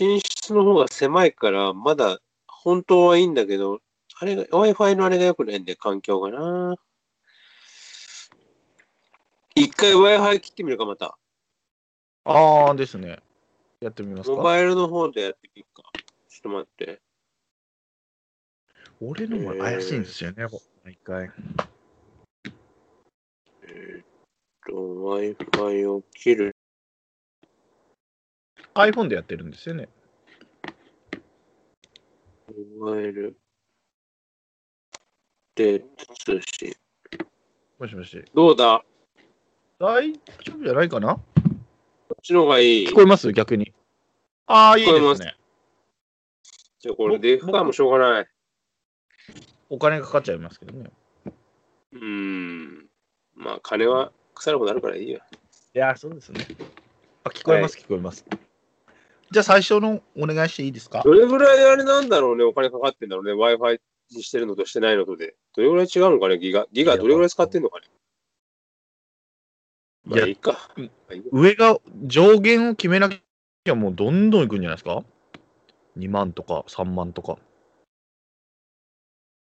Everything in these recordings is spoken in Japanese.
寝室の方が狭いから、まだ本当はいいんだけど、あれが、Wi-Fi のあれが良くないんで、環境がな。一回 Wi-Fi 切ってみるか、また。ああですね。やってみますか。モバイルの方でやってみるか。ちょっと待って。俺のも怪しいんですよね、毎回。えーっと、Wi-Fi を切る。iPhone でやってるんですよね。モバイル。データ通信。もしもし。どうだ？大丈夫じゃないかな？こっちの方がいい聞。こえます？逆に。ああ、いいですね。じゃあこれでいくかもしょうがない。お金かかっちゃいますけどね。うーん。まあ、金は腐ることあるからいいよ。いや、そうですね。あ、聞こえます、聞こえます。じゃあ最初のお願いしていいですか？どれぐらいあれなんだろうね、お金かかってんだろうね、Wi-Fi にしてるのとしてないのとで。どれぐらい違うのかね、ギガ。ギガどれぐらい使ってんのかね。まあ、いやいいか。上が上限を決めなきゃもうどんどんいくんじゃないですか ?2 万とか3万とか。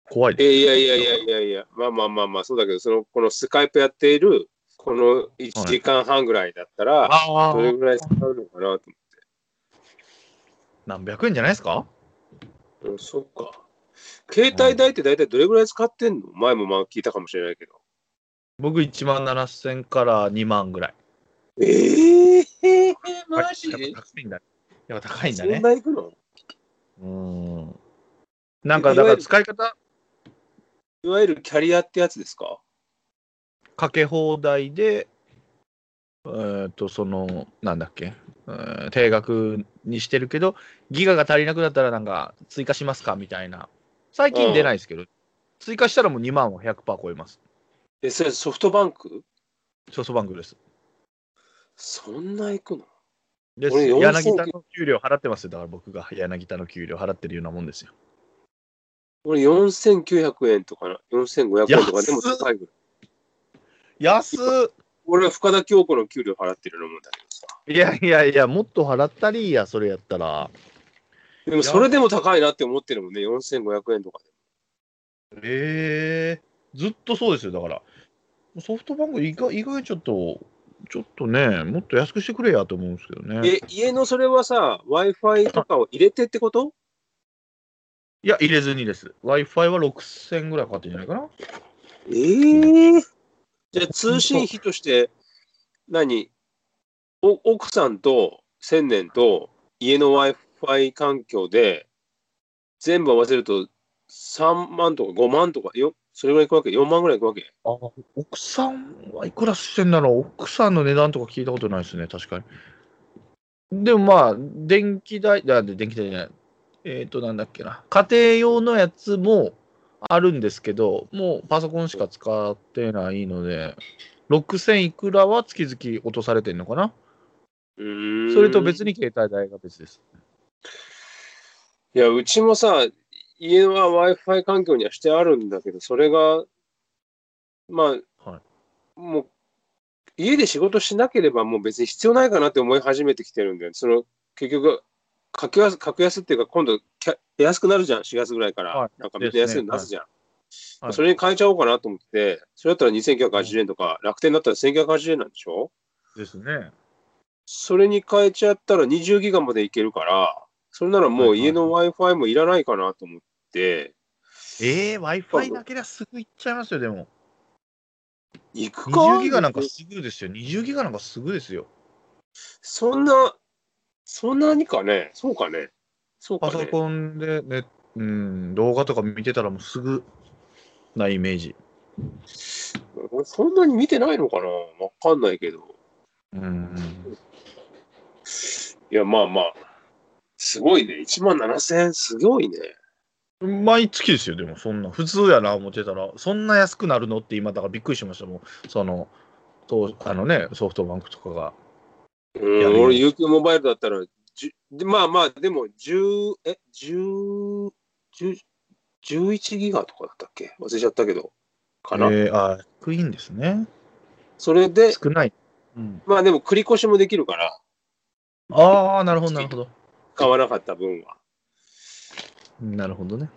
怖いです。えいやいやいやいやいや、まあまあまあまあ、そうだけど、その、このスカイプやっている、この1時間半ぐらいだったら、どれぐらい使うのかなと思って。何百円じゃないですか？うん、そっか。携帯代って大体どれぐらい使ってんの？前もまあ聞いたかもしれないけど。僕1万7000から2万ぐらい。ええー、マジ？やっぱ高いんだ。やっぱ高いんだそんね。な行くの？うん。なんかだから使い方？いわゆるキャリアってやつですか？かけ放題で、えーっと、その、なんだっけ、えー定額にしてるけど、ギガが足りなくなったらなんか追加しますかみたいな。最近出ないですけど、追加したらもう2万は100%超えます。え、それソフトバンク？ソフトバンクです。そんな行くの？です。俺4000柳田の給料払ってますよ。だから僕が柳田の給料払ってるようなもんですよ。俺4900円とかな、4500円とかでも高いぐらい。安っ俺は深田恭子の給料払ってるようなもんだけ。いやいやいや、もっと払ったりや、それやったら。でもそれでも高いなって思ってるもんね、4500円とかええずっとそうですよ、だから。ソフトバンク意外、意外ちょっと、ちょっとね、もっと安くしてくれやと思うんですけどね。で。え、家のそれはさ、Wi-Fi とかを入れてってこと？いや、入れずにです。Wi-Fi は6000ぐらいかかってんじゃないかな。ええじゃあ通信費として、何？お奥さんと千年と家の Wi-Fi 環境で全部合わせると3万とか5万とかよ、それぐらいいくわけ ?4 万ぐらいいくわけ？あ奥さんはいくらしてんだろう？奥さんの値段とか聞いたことないですね、確かに。でもまあ、電気代、だ電気代じゃない。えっ、と、なんだっけな。家庭用のやつもあるんですけど、もうパソコンしか使ってないので、6000いくらは月々落とされてんのかな？それと別に携帯代が別です。いや、うちもさ、家は Wi-Fi 環境にはしてあるんだけど、それが、まあ、はいもう、家で仕事しなければもう別に必要ないかなって思い始めてきてるんだよ。その、結局、格安、格安っていうか、今度安くなるじゃん、4月ぐらいから。はいなんかみんな安いの出すじゃん。はいそれに変えちゃおうかなと思って、それだったら2980円とか、楽天だったら1980円なんでしょ？ですね。それに変えちゃったら20ギガまでいけるから、それならもう家の Wi-Fi もいらないかなと思って、えー、Wi-Fi だけではすぐ行っちゃいますよ、でも。行くか？20ギガなんかすぐですよ。20ギガなんかすぐですよ。そんな、そんなにかね？そうかねそうかねパソコンでね、うん、動画とか見てたらもうすぐなイメージ。俺そんなに見てないのかな？わかんないけど。うん。いや、まあまあ、すごいね。1万7000円、すごいね。毎月ですよ、でもそんな。普通やな思ってたら、そんな安くなるのって今、だからびっくりしましたもん。その、そうあのね、ソフトバンクとかが。うん、俺、UQ モバイルだったら、まあまあ、でも、10、え、10、10 11ギガとかだったっけ？忘れちゃったけど。かな。えー、あ、低いんですね。それで、少ない。うん、まあでも、繰り越しもできるから、ああ、なるほど、なるほど。買わなかった分は。なるほどね。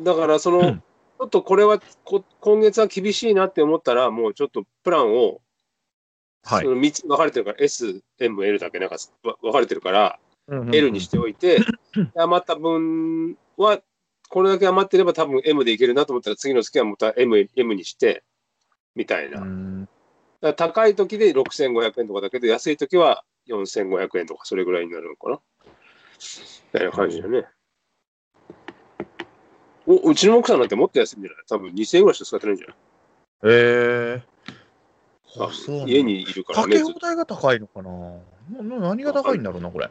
だから、その、うんちょっとこれはこ、今月は厳しいなって思ったら、もうちょっとプランを、はいその3つ分かれてるから、S、M、L だけなんかわ分かれてるから、うんうんうん L にしておいて、余った分は、これだけ余ってれば多分 M でいけるなと思ったら、次の月はまた M, M にして、みたいな。高い時で6500円とかだけど、安い時は4500円とか、それぐらいになるのかな。みたいな感じだね。お、うちの奥さんなんてもっと安いんじゃない？多分2000円ぐらいしか使ってないんじゃない？えー、ああそうなんだ家にいるからかね。ずっけ放題が高いのかな？何が高いんだろうな、これ。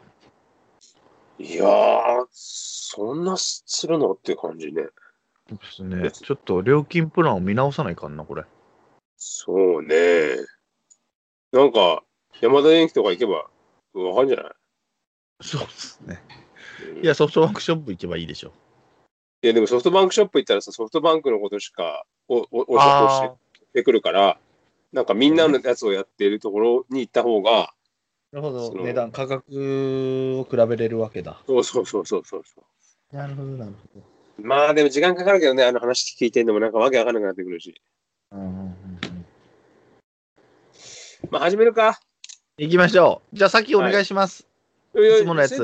といやー、そんなするの？って感じね。ですね。ちょっと料金プランを見直さないかんな、これ。そうね。なんか、山田電機とか行けばわかるんじゃない？そうですね。うんいや、ソフトバンクショップ行けばいいでしょ。いや、でもソフトバンクショップ行ったらさ、ソフトバンクのことしかおおおあ教えてくるから、なんかみんなのやつをやっているところに行った方が、なるほその値段、価格を比べれるわけだ。そうそうそうそうそうそなるほど、なるほど。う。まあでも時間かかるけどね、あの話聞いてんのもなんかわけわかんなくなってくるし。うんうんうんうんまあ始めるか。行きましょう。じゃあ、さっきお願いします。いやいつものやつ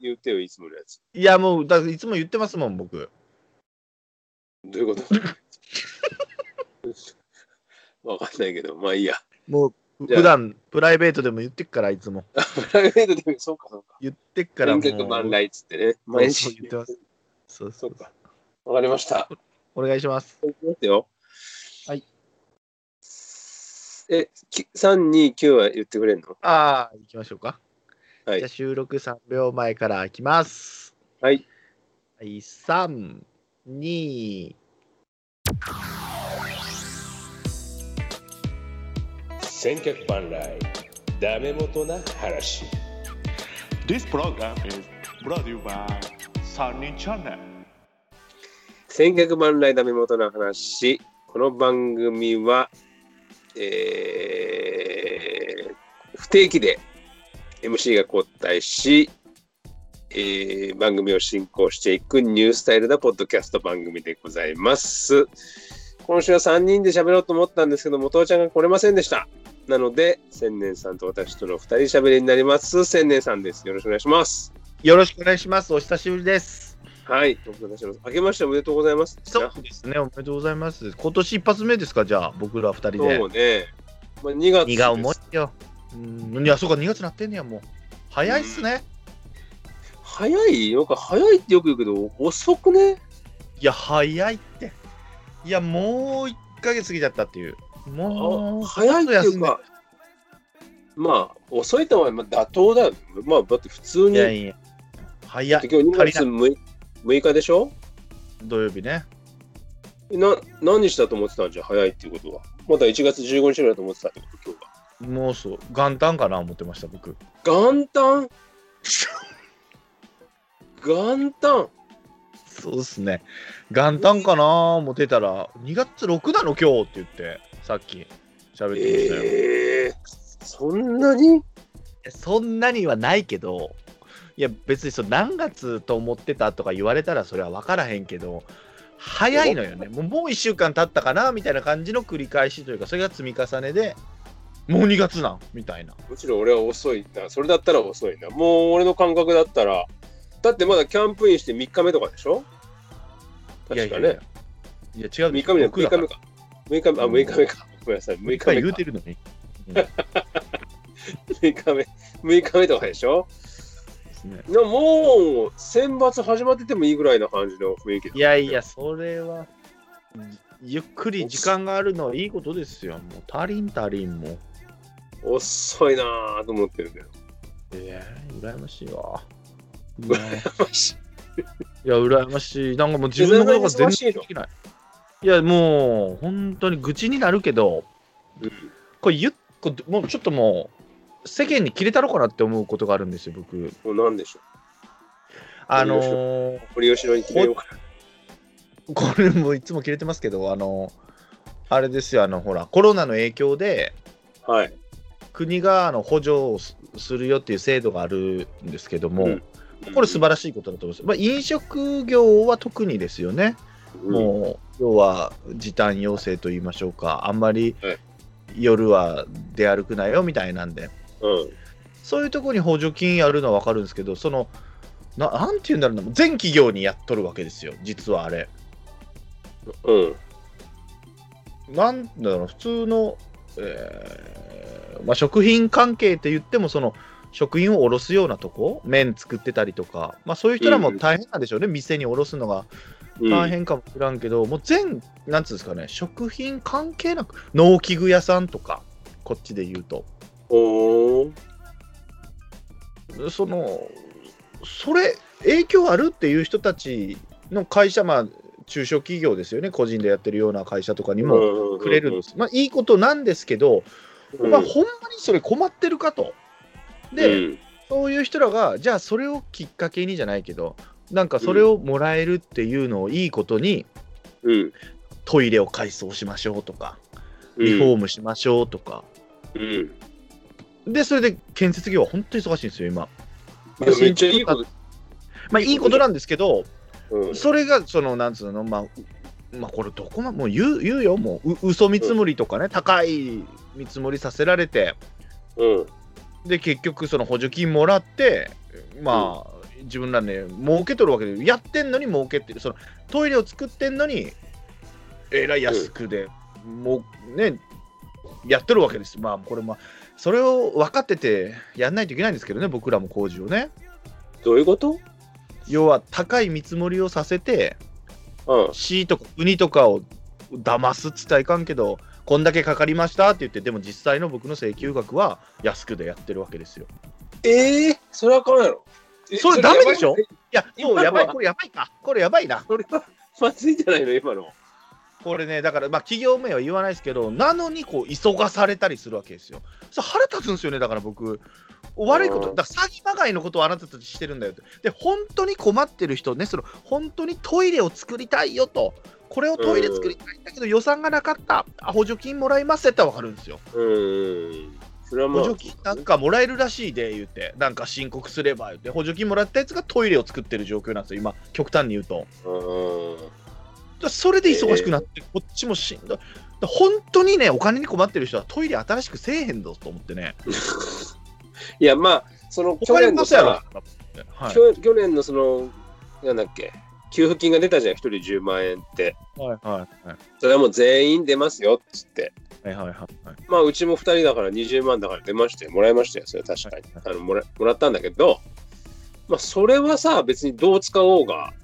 言ってよ、いつものやつ。い、や、もう、だいつも言ってますもん、僕。どういうこと？わかんないけど、まあいいや。もう、普段プライベートでも言ってっから、いつも。プライベートでもそうかそうか。言ってっからもう。連続万来っつってね。毎日そう言ってます。そうそうか。わかりました。お願いします。いきますよ。はい。え、き3、2、9は言ってくれんの？ああ、行きましょうか。はいじゃあ、収録3秒前から行きます。はい。はい、3、2、千客万来、ダメ元な話。This program is brought to you by Sunny Channel. 千客万来ダメ元な話。この番組は、えー不定期で MC が交代し、えー番組を進行していくニュースタイルなポッドキャスト番組でございます。今週は3人で喋ろうと思ったんですけども、父ちゃんが来れませんでした。なので、千年さんと私との2人喋りになります。千年さんです。よろしくお願いします。よろしくお願いします。お久しぶりです。はい、僕たちの明けましておめでとうございます。そうですね、おめでとうございます。今年一発目ですか、じゃあ、僕ら二人でそう。ね。まあ、2月荷が重いよ。うん、いや、そうか、2月なってんねや、もう。早いっすね。早い？なんか早いってよく言うけど、遅くね？いや、早いって。いや、もう1ヶ月過ぎちゃったっていう。もう、早いっていうか、まあ、遅いとはまあ妥当だよ。まあ、だって普通に、いやいや、早い。今日2月 6, 6日でしょ？土曜日ね。な何日だと思ってたんじゃん早いっていうことは？まだ1月15日ぐらいだと思ってたってこと、今日は。もうそう、元旦かな思ってました、僕。元旦？元旦？そうっすね。元旦かな思ってたら、2月6なの今日って言って、さっき喋ってましたよ。ええそんなに？そんなにはないけど、いや別にそう何月と思ってたとか言われたらそれは分からへんけど、早いのよね。もうもう1週間経ったかなみたいな感じの繰り返しというか、それが積み重ねで、もう2月なんみたいな。むしろ俺は遅いな。それだったら遅いな。もう俺の感覚だったら、だってまだキャンプインして3日目とかでしょ？確かね。いやいや違う。3日目じゃない6僕だから日目か。6日目、あ、6日目か。ごめんなさい、6 6日目か。うてるのに。6日目、6日目とかでしょ？ですねなもう、選抜始まっててもいいぐらいな感じの雰囲気だいやいや、それは、ゆっくり時間があるのはいいことですよ。もう足りん足りんもう。遅いなぁと思ってるけど。ええ羨ましいわ。羨ましいいや、羨ましい。なんかもう自分のことが全然できない。いや、もう、本当に愚痴になるけど、うんこれ言っこれもうちょっともう、世間に切れたろうかなって思うことがあるんですよ、僕。何でしょあのー、う。堀吉野に決めようか これもいつも切れてますけど、あのあれですよ、あの、ほら、コロナの影響で、な。はい。国があの補助をすするよっていう制度があるんですけども、うんこれ素晴らしいことだと思います。まあ、飲食業は特にですよね。うん、もう、要は時短要請と言いましょうか、あんまりはい夜は出歩くなよみたいなんで、うん。そういうところに補助金やるのは分かるんですけど、その、ななんて言うんだろうな、全企業にやっとるわけですよ、実はあれ。うん。なんだろう、普通の、えーまあ、食品関係って言っても、その、食品を卸すようなとこ、麺作ってたりとか、まあ、そういう人らも大変なんでしょうね、店に卸すのがうん。大変かもしらんけど、もう全、なんつうんですかね、食品関係なく、農機具屋さんとか、こっちで言うと、その、それ、影響あるっていう人たちの会社、まあ、中小企業ですよね、個人でやってるような会社とかにもくれるんです。まあ、いいことなんですけど、うんまあ、ほんまにそれ困ってるかと。で、うんそういう人らが、じゃあそれをきっかけにじゃないけど、なんかそれをもらえるっていうのをいいことに、うん。トイレを改装しましょうとか、うんリフォームしましょうとか、うん。で、それで建設業は本当に忙しいんですよ、今。いやめっちゃいいこと。まあ、いいことなんですけど、うんそれが、その、なんつうの、まあ、うまあ、これ、どこまもう言う言うよ、もう、う嘘見積もりとかね、高い見積もりさせられて、うん。で、結局、その補助金もらって、まあ、自分らね、儲けとるわけで、やってんのに儲けてる、そのトイレを作ってんのに、えらい安くで、もうね、やってるわけです。まあ、これ、まあ、それを分かってて、やんないといけないんですけどね、僕らも工事をね。どういうこと？要は、高い見積もりをさせて、うん。市とか国とかを騙すっつったらいかんけど、こんだけかかりましたって言って、でも実際の僕の請求額は安くでやってるわけですよ。ええそれはあかんやろ。えそれダメでしょ？いや、今のはそうやばい、これやばいか。これやばいな。それはまずいんじゃないの今の。これね、だから、まあ、企業名は言わないですけど、なのに、こう、急がされたりするわけですよ。それ腹立つんですよね、だから僕。悪いこと、うんだ詐欺まがいのことをあなたたちしてるんだよって。で、本当に困ってる人ね、その、本当にトイレを作りたいよと。これをトイレ作りたいんだけど、予算がなかった。あ補助金もらいますって分かるんですよ。うん。それはまあ。補助金なんかもらえるらしいで、言って。なんか申告すれば言って。補助金もらったやつがトイレを作ってる状況なんですよ、今、極端に言うと。それで忙しくなって、こっちもしんどい。本当にね、お金に困ってる人はトイレ新しくせえへんぞと思ってね。いや、まあ、その去年のさ、。はい去去年のその、なんだっけ、給付金が出たじゃん、一人10万円って。はいはいはいそれはもう全員出ますよっつって。はいはいはいまあ、うちも2人だから20万だから出ましたよ。もらいましたよ、それは確かに。あのもらもらったんだけど、まあ、それはさ、別にどう使おうが、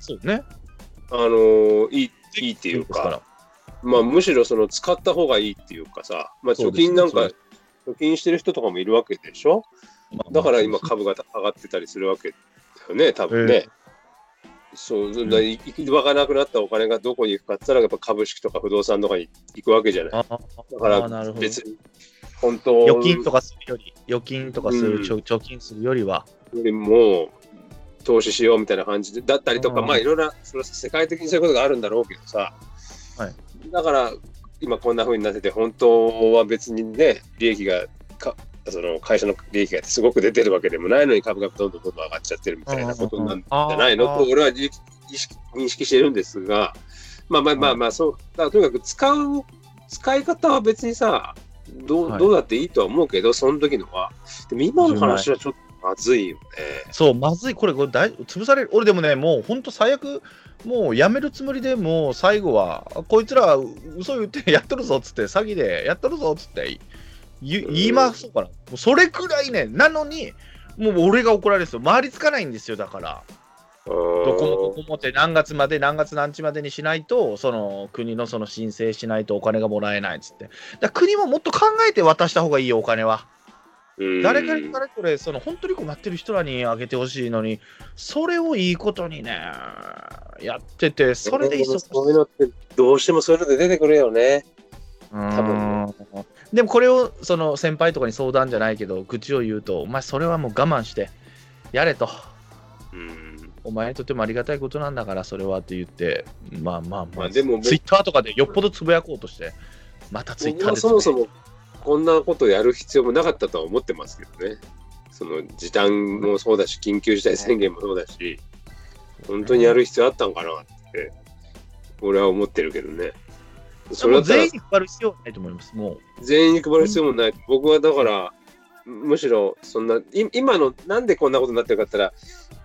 そうね。あのーいい、いいっていうか、まあ、むしろその使った方がいいっていうかさ、まあ、貯金なんか貯金してる人とかもいるわけでしょ？まあだから今まあ株が上がってたりするわけだよね、多分ね。そう、だから行き場がなくなったお金がどこに行くかって言ったら、やっぱ株式とか不動産とかに行くわけじゃない。だから別に、本当預金とかするより、預金とかする、うん。貯金するよりは、よりも、投資しようみたいな感じでだったりとか、うんまあいろいろ、それは世界的にそういうことがあるんだろうけどさ、はい。だから今こんな風になってて、本当は別にね、利益がか、その会社の利益がすごく出てるわけでもないのに株がどんどんどんどん上がっちゃってるみたいなことなんじゃないの？と、俺は認識認識してるんですが、まあまあまあまあ、そう、だからとにかく使う、使い方は別にさ、どうはい。どうだっていいとは思うけど、その時のは。でも今の話はちょっとまずいよね。そう、まずい、これ、これ大潰される。俺でもね、もう本当最悪、もうやめるつもりでもう最後は、あこいつら嘘言って やっとるぞっつって、詐欺でやっとるぞっつって言言いますから、もうそれくらいね、なのに、もう俺が怒られるんですよ。回りつかないんですよ、だから。どこもここもって何月まで何月何日までにしないと、その国のその申請しないとお金がもらえないっつって。だ国ももっと考えて渡した方がいいよ、お金は。うん誰かに誰これ、その本当に困ってる人らにあげてほしいのに、それをいいことにね、やってて、それで忙しい。そういうのってどうしてもそういうので出てくるよね。多分でもこれをその先輩とかに相談じゃないけど、口を言うと、お前それはもう我慢して、やれと。うん。お前にとってもありがたいことなんだから、それはって言って、まあまあまあ、まあでもツイッターとかでよっぽどつぶやこうとして、またツイッターでそもそもこんなことやる必要もなかったとは思ってますけどね。その時短もそうだし、緊急事態宣言もそうだし、本当にやる必要あったんかなって、俺は思ってるけどね。それ全員に配る必要はないと思います。も全員に配る必要もない。僕はだから、むしろそんな、い今のなんでこんなことになってるかって言ったら、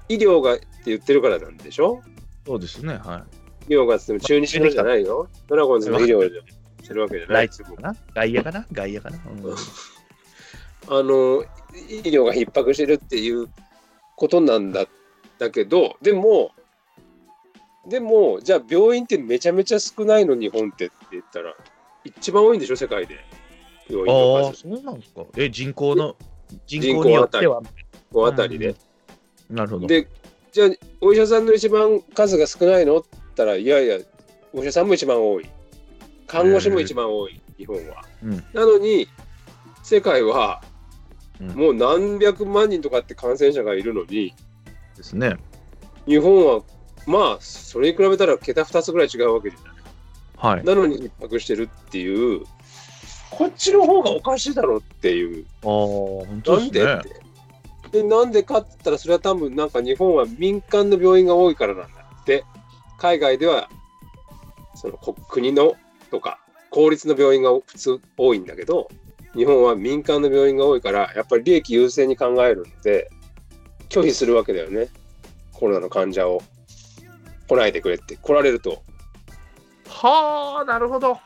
医療がって言ってるからなんでしょ？う。そうですね。は医療がっても中日のじゃないよ。ドラゴンズの医療でしてるわけじゃい。ない。ライツかな？外野かな？外野かな、うん。あの医療が逼迫してるっていうことなんだだけどでもでもじゃあ病院ってめちゃめちゃ少ないの日本ってって言ったら一番多いんでしょ？世界で。病院ああ、そうなんですか。え、人口の、人人口口によっては。こうあたりで、なるほど。でじゃあお医者さんの一番数が少ないの？って言ったらいやいやお医者さんも一番多い看護師も一番多い日本は、うんなのに世界はうんもう何百万人とかって感染者がいるのに、ですね。日本はまあそれに比べたら桁2つぐらい違うわけじゃない。はい。なのに逼迫してるっていうこっちの方がおかしいだろっていうああ、本当ですねでっ。て。でなんでかって言ったらそれは多分なんか日本は民間の病院が多いからなんだって海外ではその国国のとか公立の病院が普通多いんだけど日本は民間の病院が多いからやっぱり利益優先に考えるんで拒否するわけだよね。コロナの患者を。来ないでくれって。来られると。はあ、なるほど。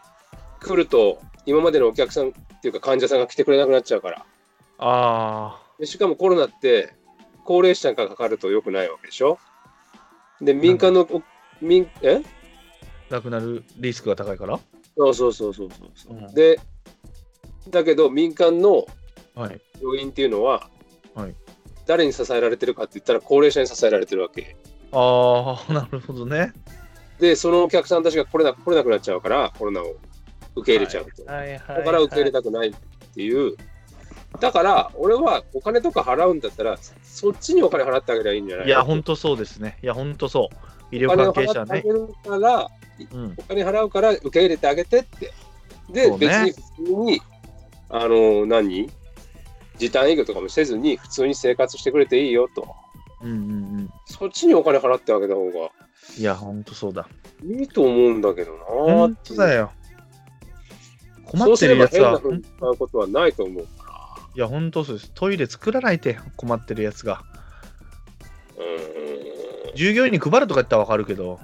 来ると今までのお客さんっていうか患者さんが来てくれなくなっちゃうから。あでしかもコロナって高齢者がかかると良くないわけでしょ？で民間のお民え？あ、なくなるリスクが高いから？そうそうそうそうそうそう、うんでだけど民間のはい。病院っていうのは、はい誰に支えられてるかって言ったら高齢者に支えられてるわけああ、なるほどね。でそのお客さんたちが来れな来れなくなっちゃうからコロナを受け入れちゃうと、はいはい、だから受け入れたくないっていう、だから俺はお金とか払うんだったらそっちにお金払ってあげればいいんじゃないいや、本当そうですね。いや、本当そう。医療関係者ね払ってあげ。るから、うん。お金払うから受け入れてあげてって。で、ね別に普通に、あの、何？時短営業とかもせずに普通に生活してくれていいよと。うんうんうん。そっちにお金払ってあげた方がいや、本当そうだ。いいと思うんだけどな。本当だよ。困ってるやつは、変な風に使うことはないと思うかいや、本当そうです。トイレ作らないて、困ってるやつが。ら。う従業員に配るとか言ったらわかるけど。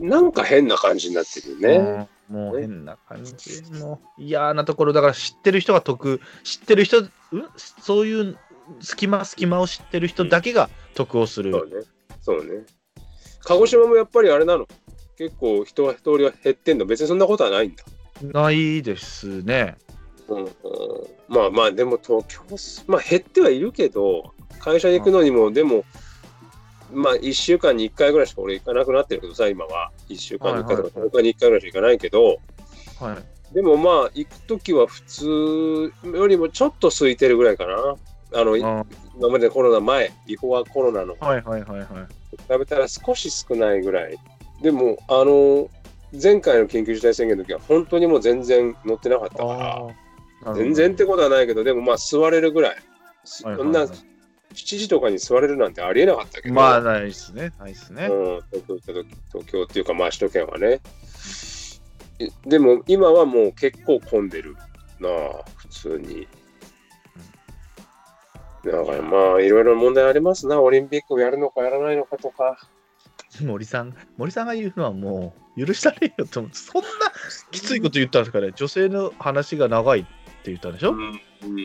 なんか変な感じになってるよね。もうもう変な感じ。嫌なところ、だから知ってる人が得、知ってる人、ん？そういう隙間隙間を知ってる人だけが得をする。そうね。そうね。鹿児島もやっぱりあれなの。結構人は通りは減ってんの。別にそんなことはないんだ。ないですね。うんうんまあまあでも東京すまあ減ってはいるけど会社に行くのにもでもまあ1週間に1回ぐらいしか俺行かなくなってるけどさ今は。1週間に1回とかはいはい10日に1回ぐらいしか行かないけど。はい。でもまあ行く時は普通よりもちょっと空いてるぐらいかな。あのあ今までコロナ前ビフォーコロナの。はいはいはいはい。比べたら少し少ないぐらい。でもあの前回の緊急事態宣言の時は本当にもう全然乗ってなかったから。全然ってことはないけど、でもまあ座れるぐらい。そはいはいはい。そんな7時とかに座れるなんてありえなかったけど、まあ、ないですね。ないですね。うん、東京東東京っていうか、まあ首都圏はね。えでも今はもう結構混んでるなあ、普通に。だからまあいろいろ問題ありますな、オリンピックをやるのかやらないのかとか。森さん、森さんが言うのはもう許したれよと思って、そんなきついこと言ったんですかね。女性の話が長いって言ったんでしょ、うん、うん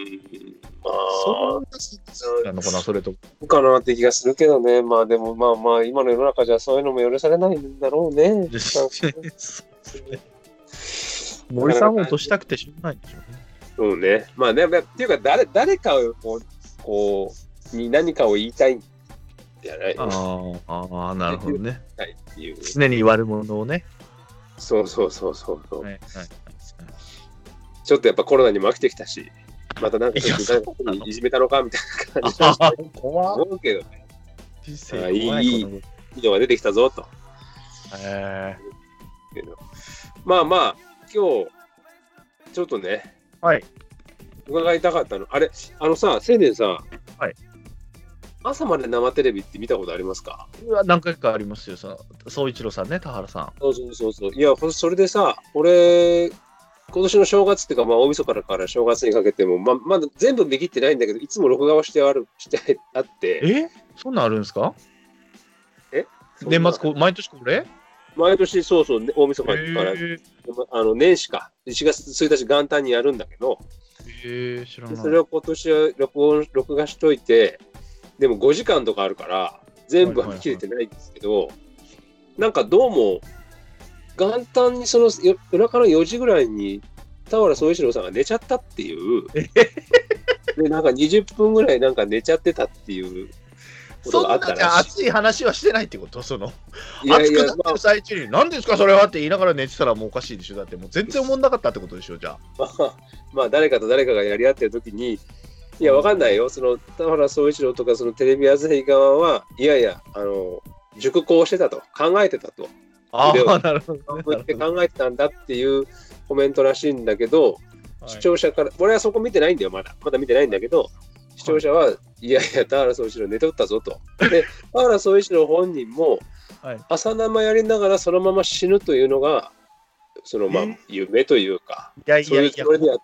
まそあんなのかな、それと。そうかなって気がするけどね。まあでもまあまあ今の世の中じゃそういうのも許されないんだろうね。森さんを落としたくてしょうがないんでしょうね。そうね。まあね、っていうか誰誰かをこうこうに何かを言いたいんじゃない？あーあー、なるほどね。はいっていう。常に悪者をね。そうそうそうそうそう、はいはいちょっとやっぱコロナにも飽きてきたし、またなんかちょっといじめたのかみたいな感じ思うけどね。いい怖いいいのが出てきたぞと。えけどまあまあ、今日、ちょっとね、はい。伺いたかったの。あれ、あのさ、青年さ、はい。朝まで生テレビって見たことありますか？うわ何回かありますよ、その、総一郎さんね、田原さん。そうそうそうそう。いや、それでさ、俺、今年の正月っていうか、まあ、大晦日から正月にかけても、ままだ全部見切ってないんだけど、いつも録画をしてある、してあって、え？そんなんあるんですか？そんな。年末こ、毎年これ毎年、そうそう、ね大晦日から、えあの年始か、1月1日元旦にやるんだけど、えー、知らない。でそれを今年は録音録画しといて、でも5時間とかあるから、全部は見切れてないんですけど、なんかどうも、元旦にそのよ夜中の4時ぐらいに、田原総一郎さんが寝ちゃったっていう、で、なんか20分ぐらいなんか寝ちゃってたっていう。ことそんがあったらしな熱い話はしてないってこと？その、い。いやい熱くなっ、て最中に、何ですかそれはって言いながら寝てたらもうおかしいでしょ。だってもう全然思んなかったってことでしょじゃあ。まあ、まあ、誰かと誰かがやり合ってる時に、いや、わかんないよ。その、田原総一郎とか、そのテレビ朝日側は、いやいや、あの、熟考してたと、考えてたと、あであ、なるほど、ね。こうやって考えてたんだっていうコメントらしいんだけど、はい視聴者から、俺はそこ見てないんだよ、まだ。まだ見てないんだけど、視聴者は、いやいや、田原総一郎寝とったぞと。で、田原総一郎本人もはい、朝生やりながらそのまま死ぬというのが、そのまあえ？ー、夢というか、いやいやいや、そういうつもりでや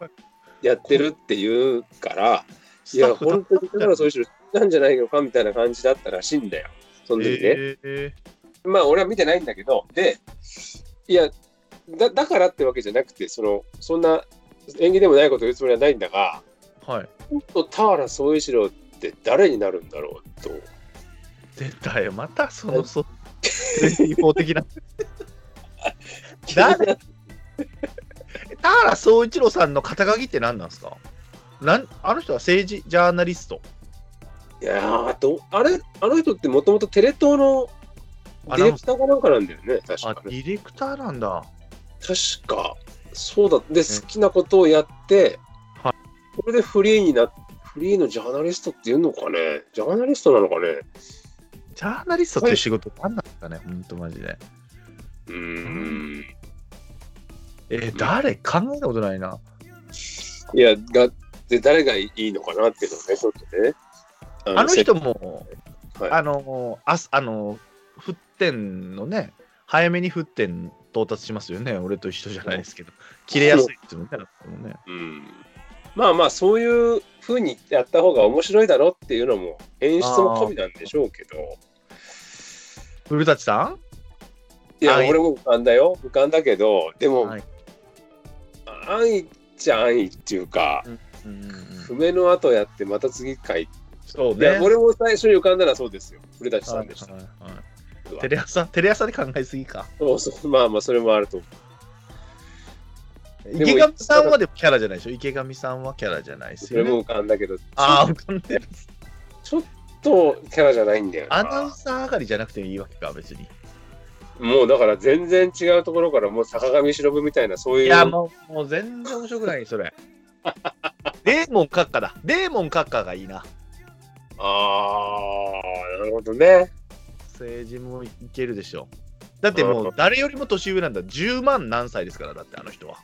やってるっていうから、いや、本当にだからそういう人なんじゃないのかみたいな感じだったらしいんだよ。その時ね。えーまあ、俺は見てないんだけど、で、いや、だだからってわけじゃなくて、その、そんな縁起でもないことを言うつもりはないんだが、はい。本当、田原総一郎って誰になるんだろうと。出たよ、またその、そ、一方的な。誰？田原総一郎さんの肩書きって何なんですか？なんあの人は政治ジャーナリスト。いやーどあれ、あの人ってもともとテレ東のディレクターかなんかなんだよね、確あか、ね。ディレクターなんだ。確か、そうだ。で、好きなことをやって、はそれでフリーになフリーのジャーナリストっていうのかね？ジャーナリストなのかね？ジャーナリストっていう仕事何なんですかね、ほんとマジで。うーん。えー誰考えたことないな。いや、が、で、誰がいいのかなっていうのね、ちょっとね。あの人も、はいあの、ああの、沸点のね、早めに沸点到達しますよね。俺と一緒じゃないですけど。切れやすいですよね。うん。まあまあ、そういうふうにやった方が面白いだろうっていうのも、演出も込みなんでしょうけど、古舘さん？いや、はい俺も浮かんだよ。浮かんだけど、でも、はい安易っちゃ安易っていうか、うんうんうん譜の後やってまた次回。いそうね。や、俺も最初に浮かんだのはそうですよ。古舘さんでした。はいはいはいテレ朝、テレ朝で考えすぎか。そうそう、まあまあ、それもあると思も池上さんはでもキャラじゃないでしょ？池上さんはキャラじゃないでう。すよ、ね。それも浮かんだけど、ああ、浮かんでる。ちょっとキャラじゃないんだよな。アナウンサー上がりじゃなくていいわけか、別に。もうだから全然違うところから、もう坂上忍みたいな、そういう。いや、もう、もう全然面白くない、それ。デーモン閣下だ。デーモン閣下がいいな。ああ、なるほどね。政治もいけるでしょ。だってもう誰よりも年上なんだ。10万何歳ですから、だってあの人は。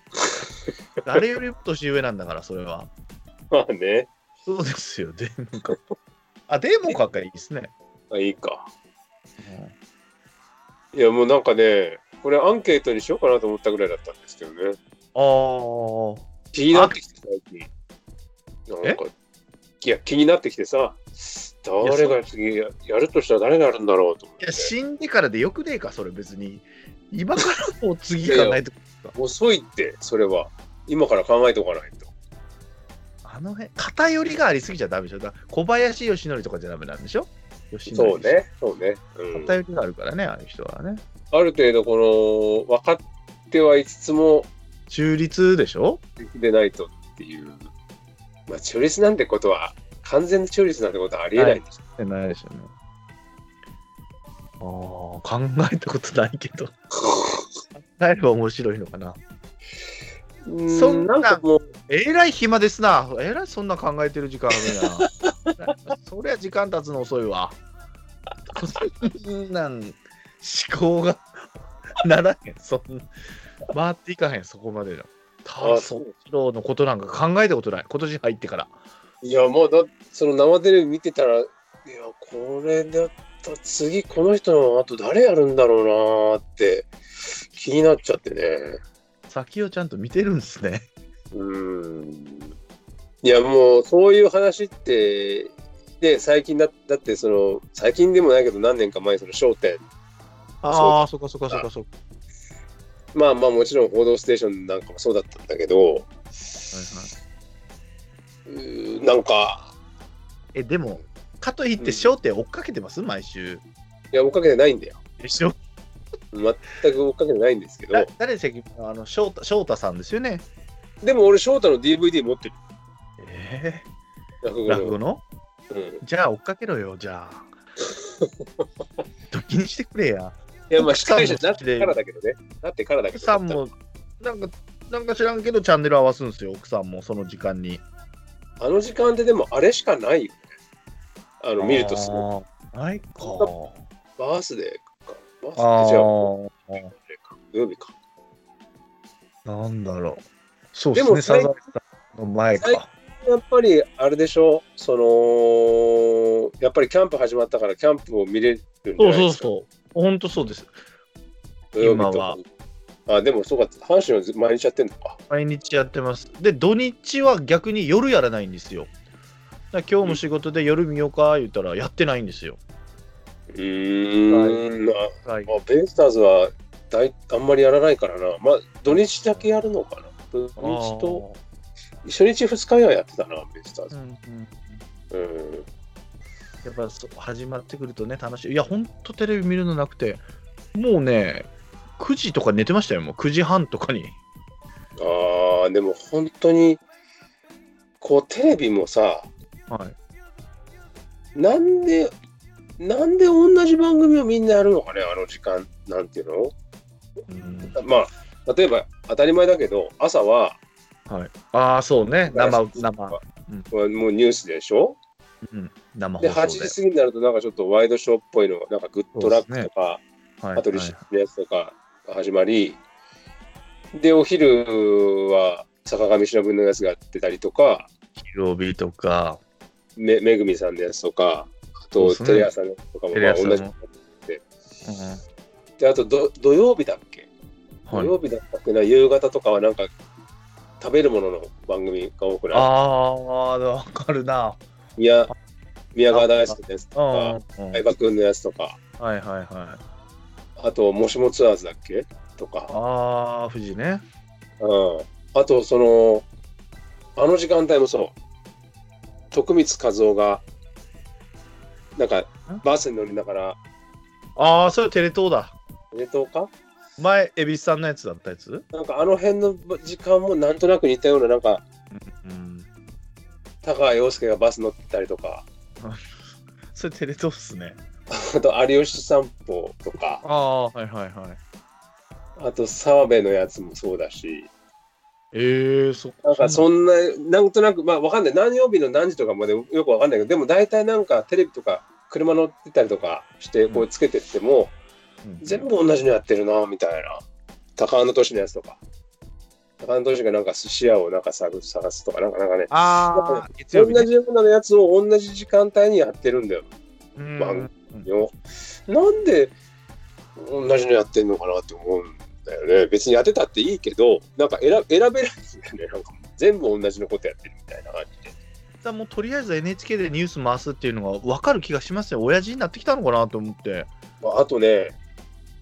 誰よりも年上なんだから、それは。まあね。そうですよ、デーモン閣下。あ、デーモン閣下いいですね。あいいか。いや、もうなんかね、これアンケートにしようかなと思ったぐらいだったんですけどね。ああ。気になってきて、最近。なんか、いや、気になってきてさ、誰が次ややるとしたら誰がやるんだろうと思っいや、て。死んでからでよくねえか、それ別に。今からもう次考えて遅いって、それは。今から考えておかないと。あの辺、偏りがありすぎちゃダメでしょ？だ小林義則とかじゃダメなんでしょ？そうね、そうね。うん、偏りがあるからね、ああいう人はね。ある程度、この、分かってはいつつも、中立でしょ？でないとっていう。まあ、中立なんてことは、完全な中立なんてことはありえないんですよ。ってないでしょうね。ああ、考えたことないけど。考えれば面白いのかな。うんそんななんかもう、えらい暇ですな。えらいそんな考えてる時間あるな。そりゃ時間経つの遅いわ。そんなん思考がならへん。そんな回っていかへん、そこまでの。田宗一郎のことなんか考えたことない。今年入ってから。いや、もうだ、その生テレビ見てたら、いや、これだったら次この人の後誰やるんだろうなーって気になっちゃってね。先をちゃんと見てるんですね。うーん。いや、もうそういう話って、で、最近だだって、その、最近でもないけど何年か前、その焦点。ああ、そっかそっかそっかそっか。まあまあもちろん報道ステーションなんかもそうだったんだけど、うーなんか、え、でも、かといって、焦点追っかけてます？毎週。いや、追っかけてないんだよ。でしょ？全く追っかけてないんですけどだ、誰でしたっけあの翔太、翔太さんですよね。でも俺、翔太の DVD 持ってる。え落語ー、落語の？のうん、じゃあ追っかけろよ、じゃあ。ドキにしてくれや。いや、まあ、司会者になってからだけどね。なってからだけど。奥さんも、なんか、なんか知らんけど、チャンネル合わすんですよ、奥さんも、その時間に。あの時間ってでもあれしかないよね。あの、見るとすごい。あーないか。バースデーか。バースデあーじゃあ、曜日か。なんだろう。そうですね、サザの前最か。やっぱりあれでしょ？そのやっぱりキャンプ始まったからキャンプを見れるんじゃそうそうないですか？そう。本当そうです。土曜日とか今はあでもそうか阪神はず毎日やってんのか。毎日やってます。で、土日は逆に夜やらないんですよ。今日も仕事で夜見ようか言ったらやってないんですよ。うーん、あはい、まあ、ベイスターズは大あんまりやらないからな。まあ土日だけやるのかな。土日と初日2日はやってたなベイスターズ。うんうんうん。やっぱ始まってくるとね、楽しい。いや、ほんとテレビ見るのなくて、もうね、9時とか寝てましたよ、もう。9時半とかに。あーでも本当にこうテレビもさはい。なんでなんで同じ番組をみんなやるのかねあの時間なんていうの？うん。まあ、例えば当たり前だけど、朝ははい、ああ、そうね、生、生、もうニュースでしょ？うん、生放で、8送で。時過ぎになると、なんかちょっとワイドショーっぽいの、なんかグッドラックとか、はい。パトリシはのやつとかが始まり、で、お昼は坂上忍のやつがやってたりとか、い、曜日とか、めめぐみさんのやつとか、あと、テレ朝のやつとかもまあ同じ。うんで、あとど、土曜日だっけ？はい、土曜日だったっけな、夕方とかはなんか、食べるものの番組が多くない？ああ、わかるな。宮宮川大輔のやつとうんか、うん。相葉君のやつとか、はいはいはい。あと、もしもツアーズだっけ？とか、ああ、富士ね。うん。あと、その、あの時間帯もそう、徳光和夫が、なんか、バスに乗りながら、ああ、それテレ東だ。ネトか？前、蛭子さんのやつだったやつ？なんかあの辺の時間もなんとなく似たような、なんか、うん。高川陽介がバス乗ってたりとか、それテレ東っすね。あと、有吉散歩とか、ああ、はいはいはい。あと、澤部のやつもそうだし、ええそなんかそんな、なんとなく、まあわかんない。何曜日の何時とかまでよくわかんないけど、でも大体なんかテレビとか車乗ってたりとかして、こうつけてっても、うん全部同じのやってるな、みたいな。高野都市のやつとか。高野都市がなんか寿司屋をなんか探すとか、なんかなんかね、ああ、ね。同じようなやつを同じ時間帯にやってるんだよ。うん番よなんで同じのやってんのかなって思うんだよね。別にやってたっていいけど、なんか選選べないんだよね。なんか全部同じのことやってるみたいな感じで。じゃあもうとりあえず NHK でニュース回すっていうのが分かる気がしますよ。親父になってきたのかなと思って。まあ、あとね、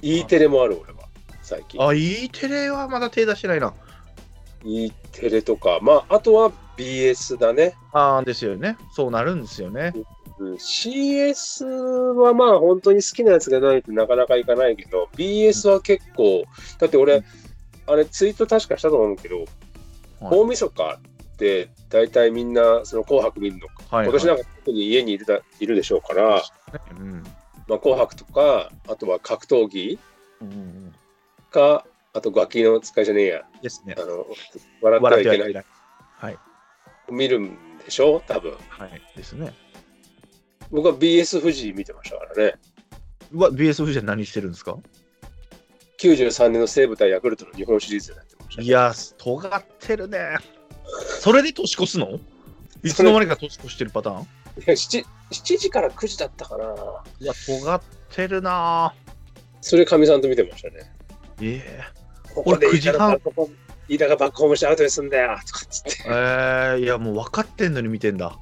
E テレもある俺は、最近。あ、E テレはまだ手出してないな。E テレとか、まあ、あとは BS だね。ああ、ですよね。そうなるんですよね。うん、CS はまあ本当に好きなやつがないとなかなかいかないけど、BS は結構、だって俺、あれツイート確かしたと思うけど、はい大晦日って大体みんなその紅白見るのか、はい、今年なんか特に家にいるだいるでしょうから、うんまあ、紅白とか、あとは格闘技か、あとガキの使いじゃねえや、ですねあ。の笑ってはいけないい。はい。見るんでしょ、多分はい。ですね。僕は BS 富士見てましたからね。うわ、BS 富士は何してるんですか？93年の西武対ヤクルトの日本シリーズになってましたいや、尖ってるね。それで年越すの？いつの間にか年越してるパターン？いや 7, 7時から9時だったかな。いや、尖ってるなそれ、かみさんと見てましたね。ぁ。えここで俺9時半飯田がバックホームしてアウトにすんだよとかっつってえ。えー、いや、もう分かってんのに見てんだ。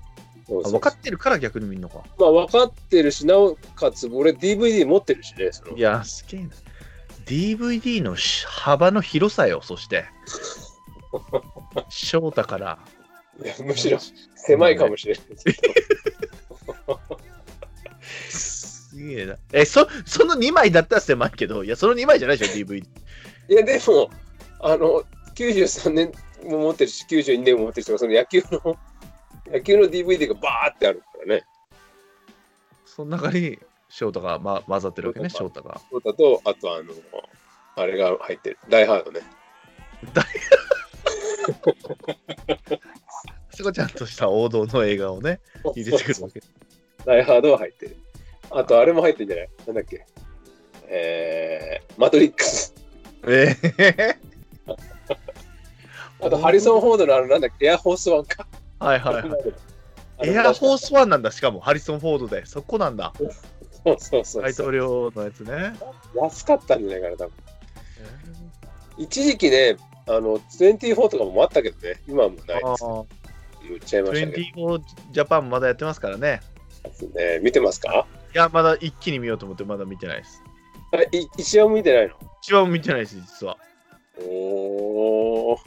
分かってるから逆に見んのか。まあ分かってるし、なおかつ俺 DVD 持ってるしね。そのいや、すげえな。DVD の幅の広さよ、そして。翔太から。いやむしろ狭いかもしれない。すげえな。え、そその2枚だったら狭いけど、いや、その2枚じゃないでしょ、DVD。いや、でも、あの、93年も持ってるし、92年も持ってる人が、その野球の、野球の DVD がバーってあるからね。その中に翔太が、ま、混ざってるわけね、翔太が。そうだと、あとあの、あれが入ってる。ダイハードね。そこ ちゃんとした王道の映画をね、入れてくるわけ。ダイハードは入ってる。あと、あれも入ってるんじゃない？なんだっけ？えー、マトリックス。ええあと、ハリソン・フォードのあの、なんだっけ？エアフォースワンか。はいはいはい。エアフォースワンなんだ、しかもハリソン・フォードで。そこなんだ。そうそうそう大統領のやつね。安かったんじゃないかな、多分。一時期ね、あの、24とかもあったけどね、今はもうないです。言っちゃいましたけ24ジャパンまだやってますからね。ど。ね、見てますか？いや、まだ一気に見ようと思ってまだ見てないです。あれ、い一応見てないの？一番見てないです、実は。おー、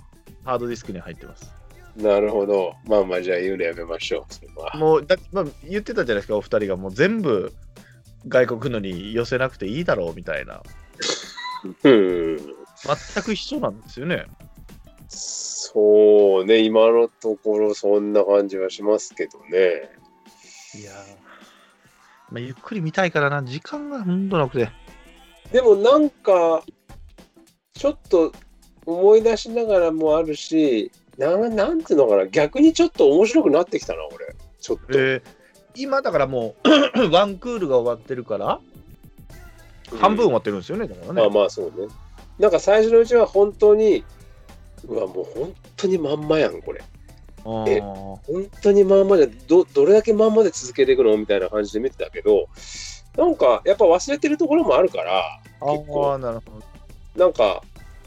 ハードディスクに入ってます。なるほど。まあまあ、じゃあ言うのやめましょう。それはもうだ、まあ、言ってたじゃないですか、お二人がもう全部外国のに寄せなくていいだろうみたいな。うん。全く一緒なんですよね。そうね、今のところそんな感じはしますけどね。いやーまあ、ゆっくり見たいからな、時間がほんとなくて。でもなんか、ちょっと思い出しながらもあるし、なんなんていうのかな、逆にちょっと面白くなってきたな、俺。ちょっと。えー今だからもう ワンクールが終わってるから、半分終わってるんですよね、だからね。まあまあそうね。なんか最初のうちは本当に、うわ、もう本当にまんまやん、これ。あえー本当にまんまでど、どれだけまんまで続けていくのみたいな感じで見てたけど、なんかやっぱ忘れてるところもあるから、結構なるほど。なんか、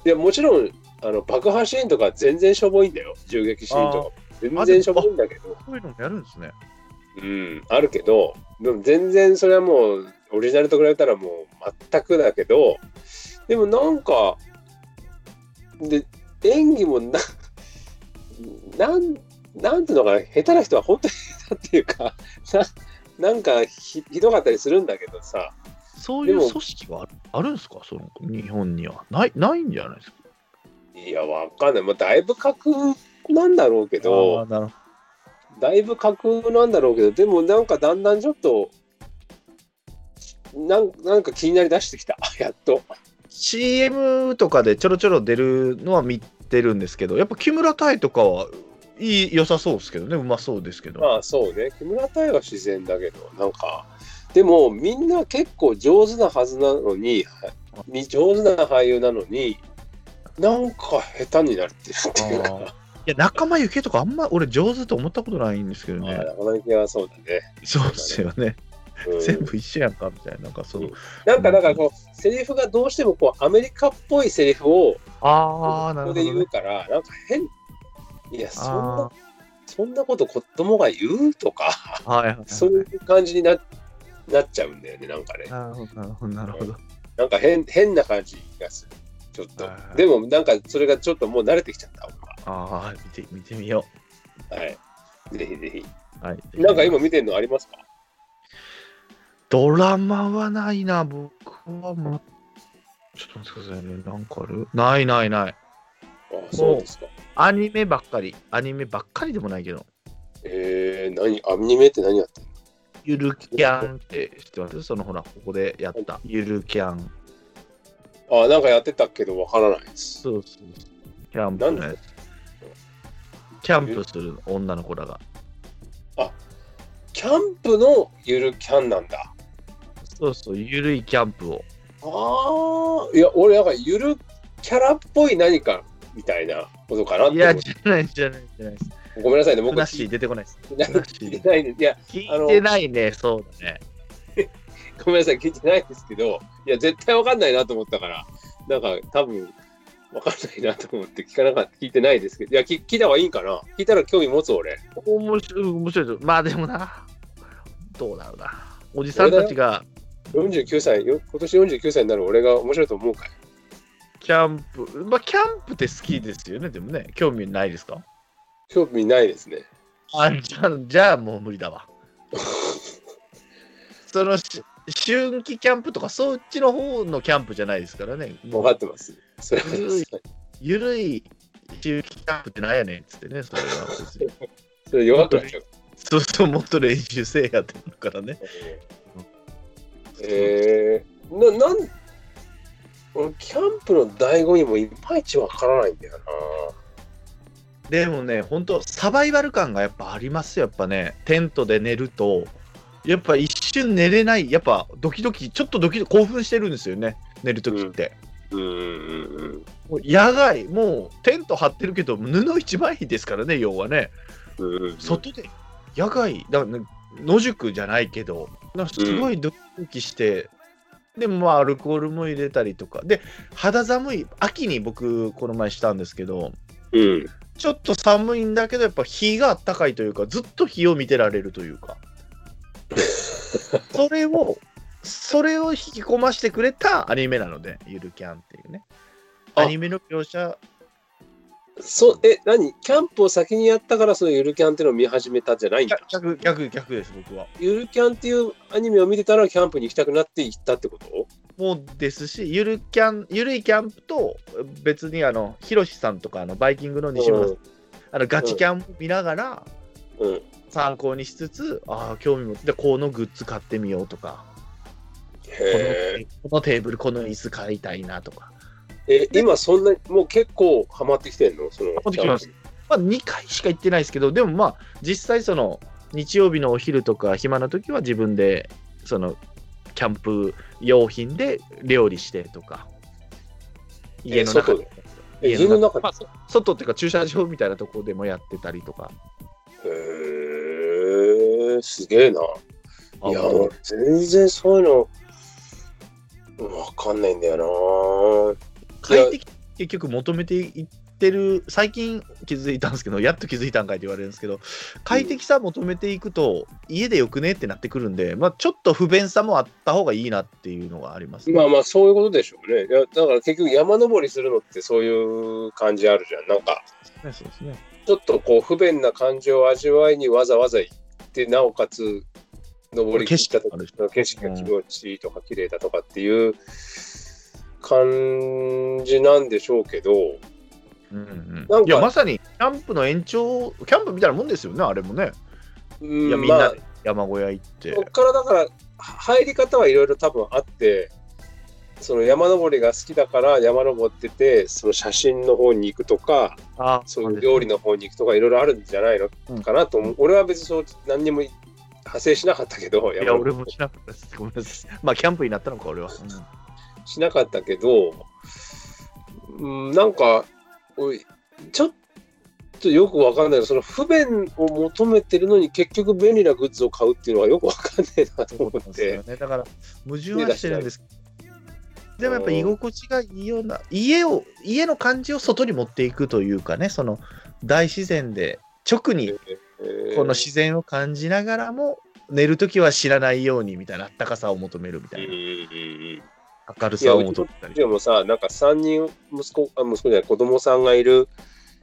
いや、もちろん、あの爆破シーンとか全然しょぼいんだよ。銃撃シーンとか。全然しょぼいんだけど、そういうのもやるんですね。うん、あるけど、でも全然それはもう、オリジナルと比べたらもう全くだけど、でもなんか、で、演技もな、なん、なんていうのかな、下手な人は本当に下手っていうか、ななんかひひどかったりするんだけどさ、そういう組織はあるあるんですか？その日本には。ないないんじゃないですか？いや、わかんない。まあ、だいぶ架空なんだろうけあど、ーなるほだいぶ架空なんだろうけど、でもなんかだんだんちょっと、なんなんか気になりだしてきた、やっと。CM とかでちょろちょろ出るのは見てるんですけど、やっぱ木村多江とかはいい良さそうですけどね、うまそうですけど。まあそうね、木村多江は自然だけど、なんか、でもみんな結構上手なはずなのに、に上手な俳優なのに、なんか下手になるっていうか、いや、仲間由紀恵とかあんま俺上手と思ったことないんですけどね。まあ、中村はそうだね。そうですよね。うん全部一緒やんかみたいな。なんかそう。なんかだからこう、セリフがどうしてもこうアメリカっぽいセリフをああ、なるほど、ここで言うね。から、なんか変、いや、そんあな、そんなこと子供が言うとか、あ、はいはいはい。そういう感じにななっちゃうんだよね、なんかね。なるほど、なるほど。なんか変変な感じがする。ちょっとは。いでもなんかそれがちょっともう慣れてきちゃった、俺ああ、見て、見てみよは。はい。ぜひぜひ。う。はい。なんか今見てるのありますか？ドラマはないな、僕はもう。ちょっと待ってくださいね。なんかある？ないないない。あそうですか。アニメばっかり。アニメばっかりでもないけど。えー、何、アニメって何やってんの？ゆるキャンって知ってます？そのほら、ここでやった。ゆるキャン。あ、なんかやってたけどわからないです。そうそう。キャンプのやつ。キャンプする女の子らが。キャンプのゆるキャンなんだ。そうそう、ゆるいキャンプを。ああ、いや、俺なんかゆるキャラっぽい何かみたいなことかなっていや、じゃない、じゃない、じゃないです。てごめんなさいね、僕ふなっしー出てこないです。聞いてないや、聞いてないね、そうだね。ごめんなさい、聞いてないですけど、いや、絶対わかんないなと思ったから、なんか多分わかんないなと思って聞かなかった、聞いてないですけど、いや、聞聞いた方がいいんかな聞いたら興味持つ俺。面白い、面白いと。まあでもな、どうだろうな。おじさんたちが49歳、よ今年49歳になる俺が面白いと思うかいキャンプ、まあキャンプって好きですよね、でもね、興味ないですか？興味ないですね。あ、じゃあ、じゃあもう無理だわ。そのし春季キャンプとか、そっちの方のキャンプじゃないですからね。分かってます。それはゆるいゆるい春季キャンプってなんやねんっつってね、それは。それ弱くなっちゃう。そうそう、もっと練習せえやってるからね。えー、な、なん、俺キャンプの醍醐味もいまいちわからないんだよでもね、本当サバイバル感がやっぱありますよ、やっぱね、テントで寝ると、やっぱ一瞬寝れない、やっぱドキドキ、ちょっとドキドキ、興奮してるんですよね、寝るときって。な。うんうんうんもう野外、もうテント張ってるけど、布一枚ですからね、要はね、うんうん。外で野外、だからね野宿じゃないけど、なんかすごいドキドキして、でもまあアルコールも入れたりとか、で、肌寒い、秋に僕、この前したんですけど、うん。ちょっと寒いんだけど、やっぱ日があったかいというか、ずっと日を見てられるというか、それを、それを引き込ましてくれたアニメなので、ゆるキャンっていうね。あアニメの描写、そう、え、何？キャンプを先にやったから、そのゆるキャンっていうのを見始めたんじゃないんだ。逆、逆、逆です、僕は。ゆるキャンっていうアニメを見てたら、キャンプに行きたくなって行ったってこと？もうですし、ゆるキャン、ゆるいキャンプと、別にあの、ひろしさんとか、あの、バイキングの西村さん、あの、ガチキャンを見ながら、うん。参考にしつつ、ああ、興味持って、このグッズ買ってみようとか、こへのこのテーブル、この椅子買いたいなとか。え。え、今そんなに、もう結構ハマってきてんの？その。ハマってきますまあ、2回しか行ってないですけど、でもまあ、実際その、日曜日のお昼とか暇な時は自分で、その、キャンプ用品で料理してとか、家の中外で？え家の中で？まあそ外っていうか駐車場みたいなところでもやってたりとか。へえ、すげえな。いや、俺全然そういうの、わかんないんだよ快適結局求めていってる最近気づいたんですけどやっと気づいたんかいって言われるんですけど快適さ求めていくと家でよくねってなってくるんで、まあ、ちょっと不便さもあった方がいいなっていうのがあります、な。まあまあ、そういうことでしょうね。いやだから結局山登りするのってそういう感じあるじゃん。なんか、そうですねちょっとこう不便な感情を味わいにわざわざ行って、なおかつ登り切った時の景色が気持ちいいとか綺麗だとかっていう感じなんでしょうけど、うんうん、いやまさにキャンプの延長キャンプみたいなもんですよねあれもね。うんいやみんまあなで山小屋行って、こっからだから入り方はいろいろ多分あってその山登りが好きだから山登っててその写真の方に行くとかあそういう料理の方に行くとかいろいろあるんじゃないの？うん。かなと思う、俺は別にそう何にも派生しなかったけどいや俺もしなかったです。ごめんなさい。まあキャンプになったのか俺は、しなかったけど、うん、なんかおいちょっとよくわかんない。その不便を求めてるのに結局便利なグッズを買うっていうのはよくわかんないなと思って。ね。だから、矛盾はしてるんですけど、でもやっぱ居心地がいいような、家を、家の感じを外に持っていくというかね、その大自然で、直にこの自然を感じながらも、寝るときは知らないようにみたいな、あったかさを求めるみたいな、明るさを求めたり。でもさ、なんか3人息子、あ息子じゃない、子供さんがいる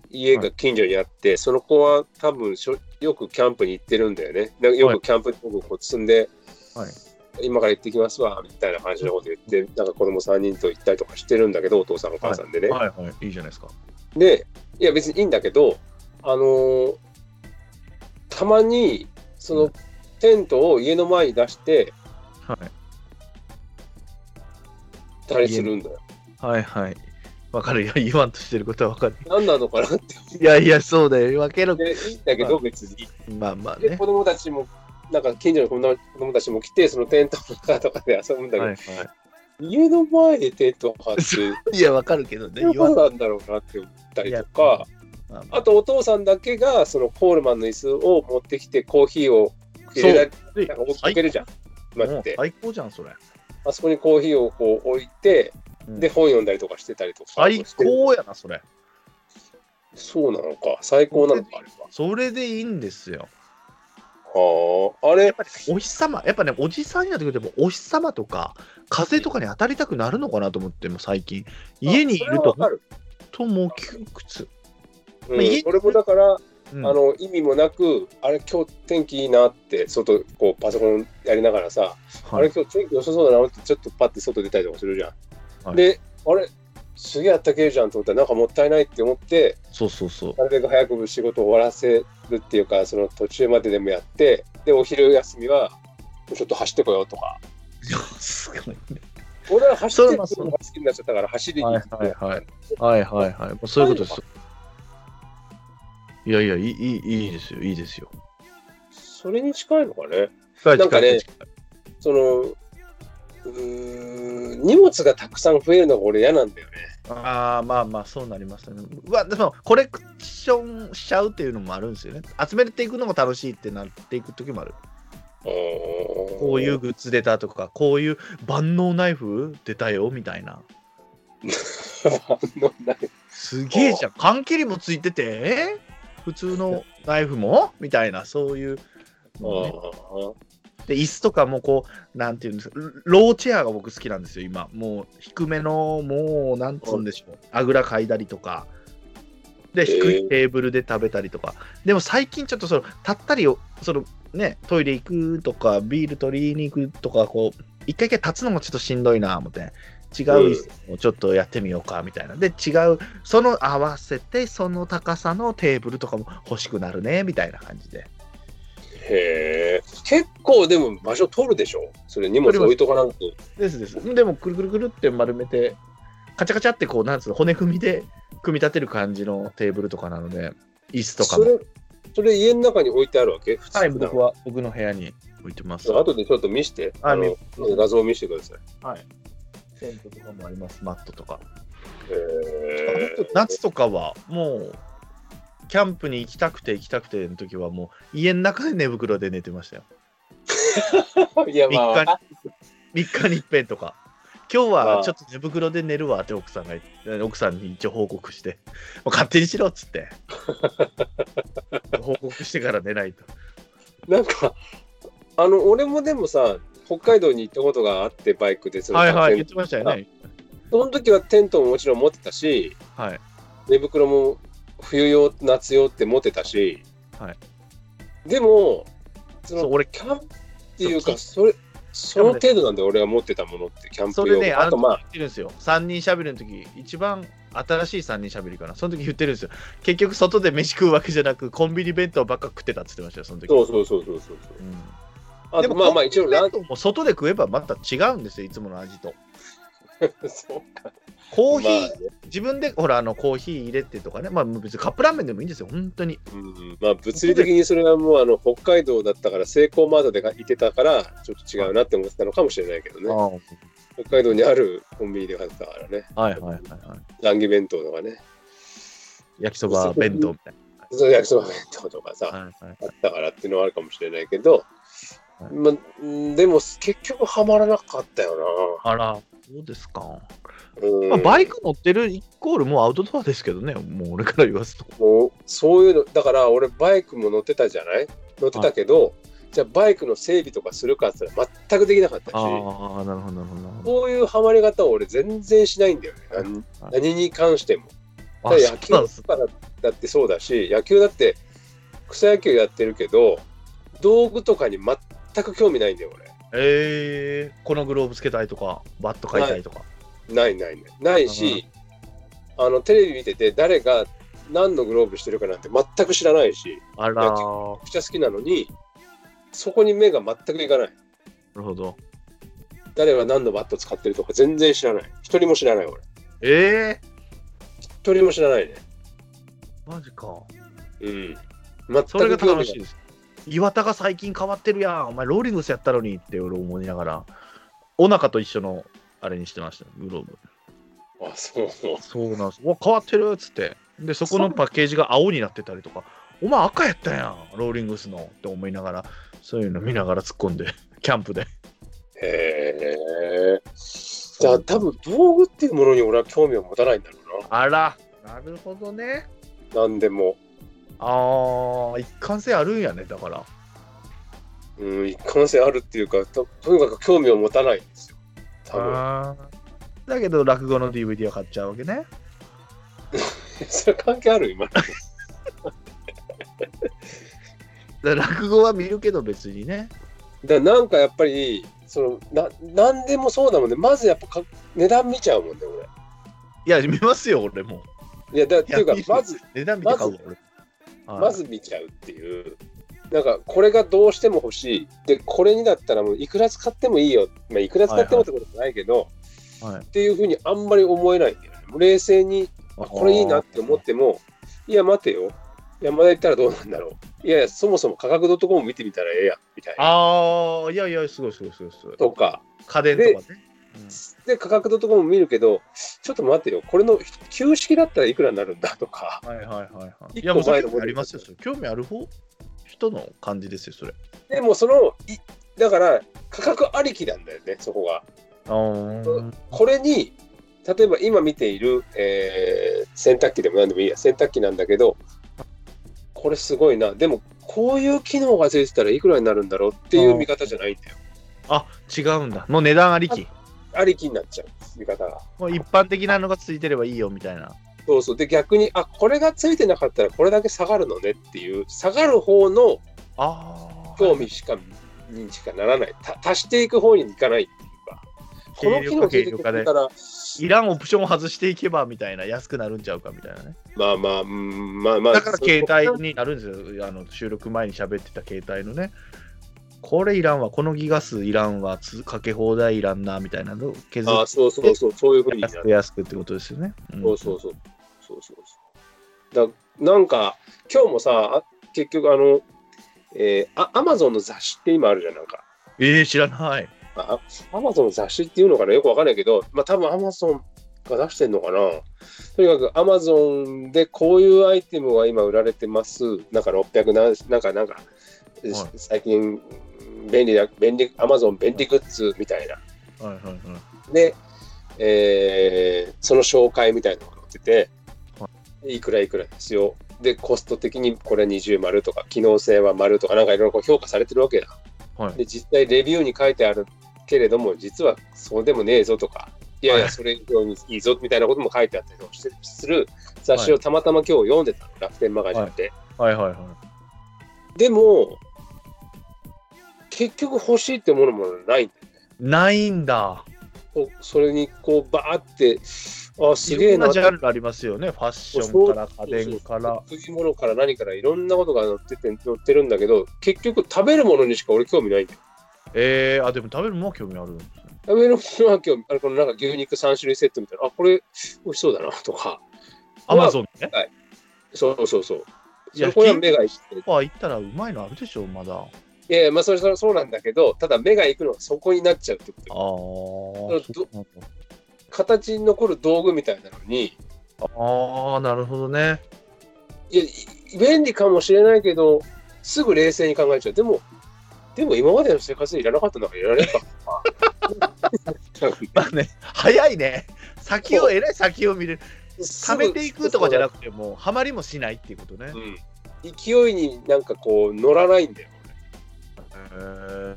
家が近所にあって、その子は多分しょよくキャンプに行ってるんだよね。よくキャンプに僕こう積んで、はい今から行ってきますわ、みたいな感じのこと言って、なんか子供3人と行ったりとかしてるんだけど、お父さんお母さんでね。はいはい、いいじゃないですか。で、いや別にいいんだけど、あのーたまに、そのテントを家の前に出してはい。たりするんだよ。はいはい。わかるよ。言わんとしてることはわかる。何なのかなっていやいや、そうだよ。わけの。でいいんだけど、別に。まあまあね。で子供たちも、なんか近所の子供子供たちも来て、そのテントの中とかで遊ぶんだけど、はいはい。家の前でテント張って、いや、わかるけどね。どうなんだろうなって思ったりとか、まああとお父さんだけがそのコールマンの椅子を持ってきてコーヒーを入れられでなんか置いとけるじゃん。待って。最高じゃん、それ。あそこにコーヒーをこう置いて、うんで、本読んだりとかしてたりとか。最高やな、それ。そうなのか。最高なのか、あれは。それでいいんですよ。はあ。あれ？やっ、ぱりお日様、やっぱね、おじさんになってくると、もうお日様とか、風とかに当たりたくなるのかなと思って、もう最近。家にいると、ともう窮屈。うんまあ家俺もだから、うんあの意味もなく、あれ、今日天気いいなって、外、こうパソコンやりながらさ、あはい、れ、今日天気良さそうだなって、ちょっとパッて外出たりとかするじゃん。はいで、あれ、すげえあったけえじゃんと思ったら、なんかもったいないって思って、そうそうそう。なるべく早く仕事を終わらせるっていうか、その途中まででもやって、で、お昼休みは、ちょっと走ってこようとか。いやすごいね。俺は走ってるのが好きになっちゃったから、走りに行って、はいはいはいはいはいはい。そういうことです。いやいや、いいいいいいですよ、いいですよ。それに近いのかね。近いなんかねその、うーん、荷物がたくさん増えるのが俺嫌なんだよね。ああ、まあまあ、そうなりますね。うわ、でも、コレクションしちゃうっていうのもあるんですよね。集めていくのも楽しいってなっていく時もある。ここういうグッズ出たとか、こういう万能ナイフ出たよみたいな。すげえじゃん。缶切りもついてて、え普通のナイフも？みたいな、そういうのね、で、椅子とかもこう、なんていうんですか、ローチェアが僕好きなんですよ、今。もう低めの、もう、なんつうんでしょう、あぐらかいだりとか。で、低いテーブルで食べたりとか。でも最近ちょっとその、立ったりを、その、ね、トイレ行くとか、ビール取りに行くとか、こう、一回一回立つのもちょっとしんどいな、思って。違う椅子をちょっとやってみようかみたいな。で、違う、その合わせて、その高さのテーブルとかも欲しくなるね、みたいな感じで。へえ。結構でも場所取るでしょ？それ荷物置いとかなんと。ですです。でも、くるくるくるって丸めて、カチャカチャってこう、なんつうの、骨組みで組み立てる感じのテーブルとかなので、椅子とかも。それ、それ家の中に置いてあるわけ？はい、僕は、僕の部屋に置いてます。後でちょっと見して。ああの画像を見せてください。はい。テントとかもあります、マットとか。へえ。夏とかは、もう、キャンプに行きたくて行きたくての時は、もう、家の中で寝袋で寝てましたよ。いや、ま3あ、日に、3日に一遍とか。今日まあはちょっと寝袋で寝るわって奥さんが奥さんに一応報告して、勝手にしろっつって。報告してから寝ないと。なんか、あの、俺もでもさ、北海道に行ったことがあって、バイクで。そのはいはい、言ってましたよね。その時はテントももちろん持ってたし、はい。寝袋も冬用、夏用って持ってたし、はいでも、その俺キャンプっていうか、それ、その程度なんで俺が持ってたものって、キャンプ用。それね、ああとまあ言ってるんですよ。3人しゃべりの時、一番新しい3人しゃべりかな。その時言ってるんですよ。結局、外で飯食うわけじゃなく、コンビニ弁当ばっか食ってたって言ってましたよ、その時。そうそうそうそうそう。うんあとまあまあ一応ランも外で食えばまた違うんですよ、いつもの味と。そうか。コーヒー、まあね自分でほら、あのコーヒー入れてとかね、まあ別にカップラーメンでもいいんですよ、本当に。うんまあ物理的にそれはもうあの北海道だったから、セイコーマートでいてたから、ちょっと違うなって思ってたのかもしれないけどね。あ北海道にあるコンビニで買ってたからね。あはいはいはいはい。ランギ弁当とかね。焼きそば弁当みたいそう焼きそば弁当とかさ、な。はいはいあったからっていうのはあるかもしれないけど、はいまあ、うんでも結局はまらなかったよあら、そうですか。まあ、バイク乗ってるイコールもうアウトドアですけどね、もう俺から言わすと。もうそういうの、だから俺バイクも乗ってたじゃない？乗ってたけど、じゃあバイクの整備とかするかって言ったら全くできなかったし、ああ、なるほど、なるほど。こういうハマり方を俺全然しないんだよね。何に関しても。あ、だ野球だってそうだし、野球だって草野球やってるけど、道具とかに全く興味ないんだよ、えー、このグローブつけたいとか、バット買いたいとか。俺。ないないない。ないし、あのテレビ見てて誰が何のグローブしてるかなんて全く知らないし、あらめちゃくちゃ好きなのに、そこに目が全くいかない。るほど。誰が何のバット使ってるとか全然知らない。一人も知らない、俺。え一人も知らないね。ー、マジか。うん。全それが。楽しいです。岩田が最近変わってるやん。お前、ローリングスやったのにって俺思いながら、お腹と一緒のあれにしてました、グローブ。あ、そう。そうなんです。うわ、変わってるっつって。で、そこのパッケージが青になってたりとか、お前赤やったやん、ローリングスのって思いながら、そういうの見ながら突っ込んで、キャンプで。へえ。じゃあ多分道具っていうものに俺は興味を持たないんだろあら、なるほどね。うな。なんでも。ああ、一貫性あるんやね、だから。うん、一貫性あるっていうか、ととにかく興味を持たないんですよ。多分。だけど、落語の DVD を買っちゃうわけね。それ関係ある今。落語は見るけど別にね。だからなんかやっぱり、そのななんでもそうだもんね。まずやっぱか値段見ちゃうもんね、俺。いや、見ますよ、俺も。いや、だっていうかまず、値段見て買うわ、俺。はいまず見ちゃうっていう。なんか、これがどうしても欲しい。で、これにだったらもういくら使ってもいいよ。まあ、いくら使ってもってことじゃないけど、はいっていうふうにあんまり思えないんだよね。冷静に、あこれいいなって思っても、いや、待てよ。山田行ったらどうなんだろう。いやいや、そもそも価格 .com 見てみたらええやん、みたいな。ああ、いやいや、すごいすごいすごいすごい。とか。家電とかね。で、価格 .com 見るけど、ちょっと待てよ。これの旧式だったらいくらになるんだとか。はいはいはいはい。一個いや、もうありますよ。興味ある方？人の感じですよ、それ。でも、その、いだから、価格ありきなんだよね、そこが。これに、例えば今見ている、えー洗濯機でも何でもいいや、洗濯機なんだけど、これすごいな。でも、こういう機能がついてたらいくらになるんだろうっていう見方じゃないんだよ。あ、違うんだ。もう値段ありき。ありきになっちゃう、見方が。もう一般的なのがついてればいいよみたいな。そうそう。で、逆に、あ、これがついてなかったらこれだけ下がるのねっていう、下がる方の。興味しか、にしかならない。た足していく方にいかないっていうか。この機能ついてくれたら、いらんオプションを外していけばみたいな、安くなるんちゃうかみたいなね。まあまあ、うんまあまあ。だから携そ帯になるんですよ。あの収録前に喋ってた携帯のね。これいらんわ、このギガ数いらんわ、つかけ放題いらんなみたいなのを削っあそうそうそう、そういうふうに安く安くってことですよね。んそうそうそう。そうそうそう。だなんか、今日もさ、あ結局、あの、えー、あアマゾンの雑誌って今あるじゃん、なんか。えー、知らない。あアマゾンの雑誌っていうのかなよくわかんないけど、まあ多分アマゾンが出してんのかなとにかくアマゾンでこういうアイテムが今売られてます。なんか600な、なんかなんか、い最近便利な、便利、アマゾン便利グッズみたいな。はいはいはい。で、えーその紹介みたいなのが載ってて、いくらいくらですよ。で、コスト的にこれ20丸とか、機能性は丸とか、なんかいろいろ評価されてるわけだ。はいで、実際レビューに書いてあるけれども、実はそうでもねえぞとか、いやいや、はいそれ以上にいいぞみたいなことも書いてあったりする雑誌をたまたま今日読んでたの、楽天マガジンで。はいはいはい。でも、結局欲しいってものもないんだよね。ないんだ。それにこうバーって、あ、すいげえなろんなジャンルありますよね。ファッションから家電から。そういうものから何からいろんなことが載ってて載ってるんだけど結局食べるものにしか俺興味ないんだよえー、あ、でも食べるものは興味あるんですね。食べるものは興味あれこのなんか牛肉3種類セットみたいなあこれ美味しそうだなとかアマゾンね。そうそうそういやそこは目がいってスーパー行ったらうまいのあるでしょ、まだ。あいやいやまあそれそれそうなんだけどただ目が行くのはそこになっちゃうってことあ形に残る道具みたいなのにあー、なるほどね。いやい便利かもしれないけどすぐ冷静に考えちゃうでもでも今までの生活でいらなかったんだからいらないか まあね、早いね。先を、えらい先を見る。貯めていくとかじゃなくくて、もう、ハマりもしないっていうことね。うん、勢いになんかこう乗らないんだよ。へー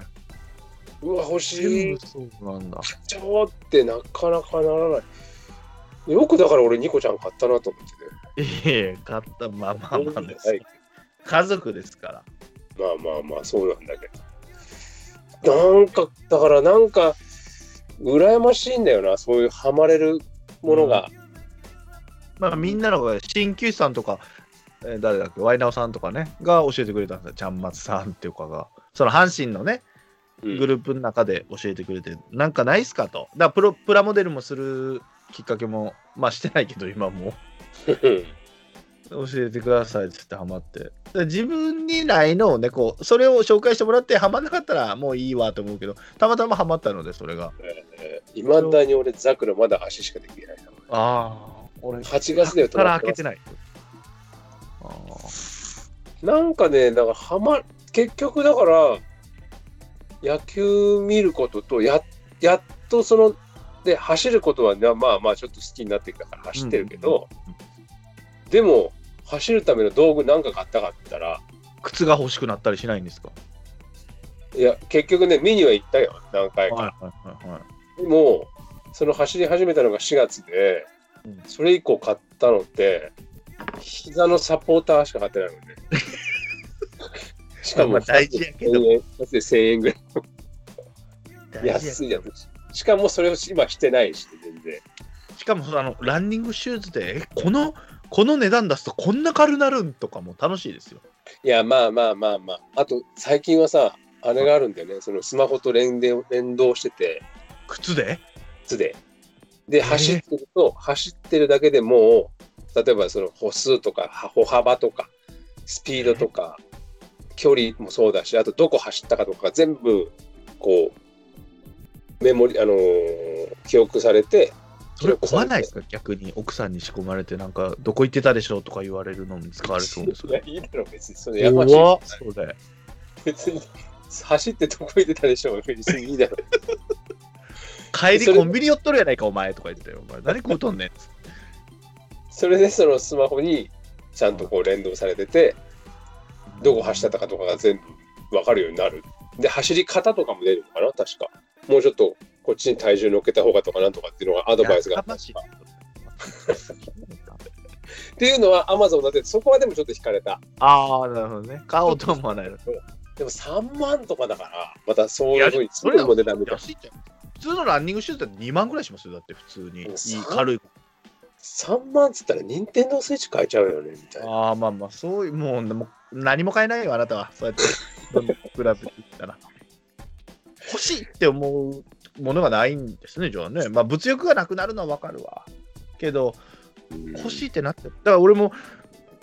うわ、欲しい。そうなんだ。ちってなかなかならない。よくだから俺、ニコちゃん買ったなと思ってね。いえ買った、まあまあまあですはい。家族ですから。まあまあまあ、そうなんだけど。なんか、だからなんか、羨ましいんだよな、そういうハマれるものが。まあみんなの鍼灸師さんとか、えー誰だっけ、ワイナオさんとかね、が教えてくれたんですよ。ちゃんまつさんっていうかが。その阪神のね、うんグループの中で教えてくれて、なんかないっすかと。だプロプラモデルもするきっかけも、まあしてないけど、今も教えてくださいっつってハマって。で自分にないのをね、こう、それを紹介してもらって、ハマんなかったらもういいわと思うけど、たまたまハマったので、それが。えいまだに俺、ザクのまだ足しかできないな。ああ、俺、8月でから開けてない。あなんかね、だからはま、結局だから、野球見ることと、ややっとその、で、走ることは、ね、まあまあちょっと好きになってきたから走ってるけど、でも、走るための道具なんか買ったかったら、靴が欲しくなったりしないんですか？いや、結局ね、見には行ったよ、何回か。でも、その走り始めたのが4月でうん、それ以降買ったのって、膝のサポーターしか買ってないもんね。しかも、まあ大事やけど1000円だって1000円ぐらい。安いやつ。しかもそれを今してないし、全然。しかもあのランニングシューズで、えこのこの値段出すとこんな軽なるんとかも楽しいですよ。いや、まあまあまあまあ。あと、最近はさ、あれがあるんだよね。そのスマホと連動連動してて、靴で？靴で。で、ー走ってると、走ってるだけでもう、例えばその歩数とか歩幅とか、スピードとか、距離もそうだし、あとどこ走ったかとか、全部、こう、メモリ、あのー記憶されて、それ怖ないですか逆に奥さんに仕込まれてなんかどこ行ってたでしょうとか言われるのに使われそうです いや、いいだろ、別に。それやましい。怖っそれ別に、走ってどこ行ってたでしょう、別にいいだろ。帰りコンビニ寄っとるやないかお前とか言ってたよお前何食うとんねん それでそのスマホにちゃんとこう連動されてて、どこ走ったかとかが全部わかるようになる。で、走り方とかも出るのかな、確か。もうちょっとこっちに体重乗っけた方がとかなんとかっていうのがアドバイスがあったっていうのは Amazon だって、そこはでもちょっと惹かれた。ああなるほどね買おうと思わないのでも3万とかだから、またそういうふうにそれ作るも値段みたいな。普通のランニングシューズだって2万ぐらいしますよだって普通に軽い3万っつったら、任天堂スイッチ買えちゃうよね、みたいな。ああまあまあそういうもうでも何も買えないよあなたは。そうやって。比べていったら。欲しいって思うものがないんですねじゃあね。まあ物欲がなくなるのはわかるわ。けど欲しいってなってだから俺も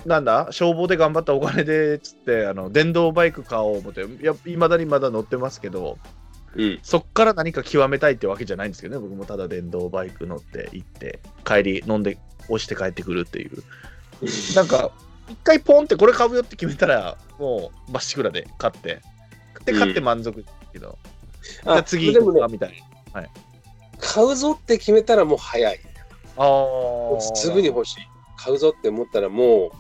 なんだ？消防で頑張ったお金でつってあの電動バイク買おう思っていやいまだにまだ乗ってますけどうん。そっから何か極めたいってわけじゃないんですけどね僕もただ電動バイク乗って行って帰り飲んで押して帰ってくるっていう。なんか一回ポンってこれ買うよって決めたらもうまっしぐらで買って。で買って満足ですけど、じゃあ次行こうか、みたいな。買うぞって決めたらもう早い。ああすぐに欲しい。買うぞって思ったらもう、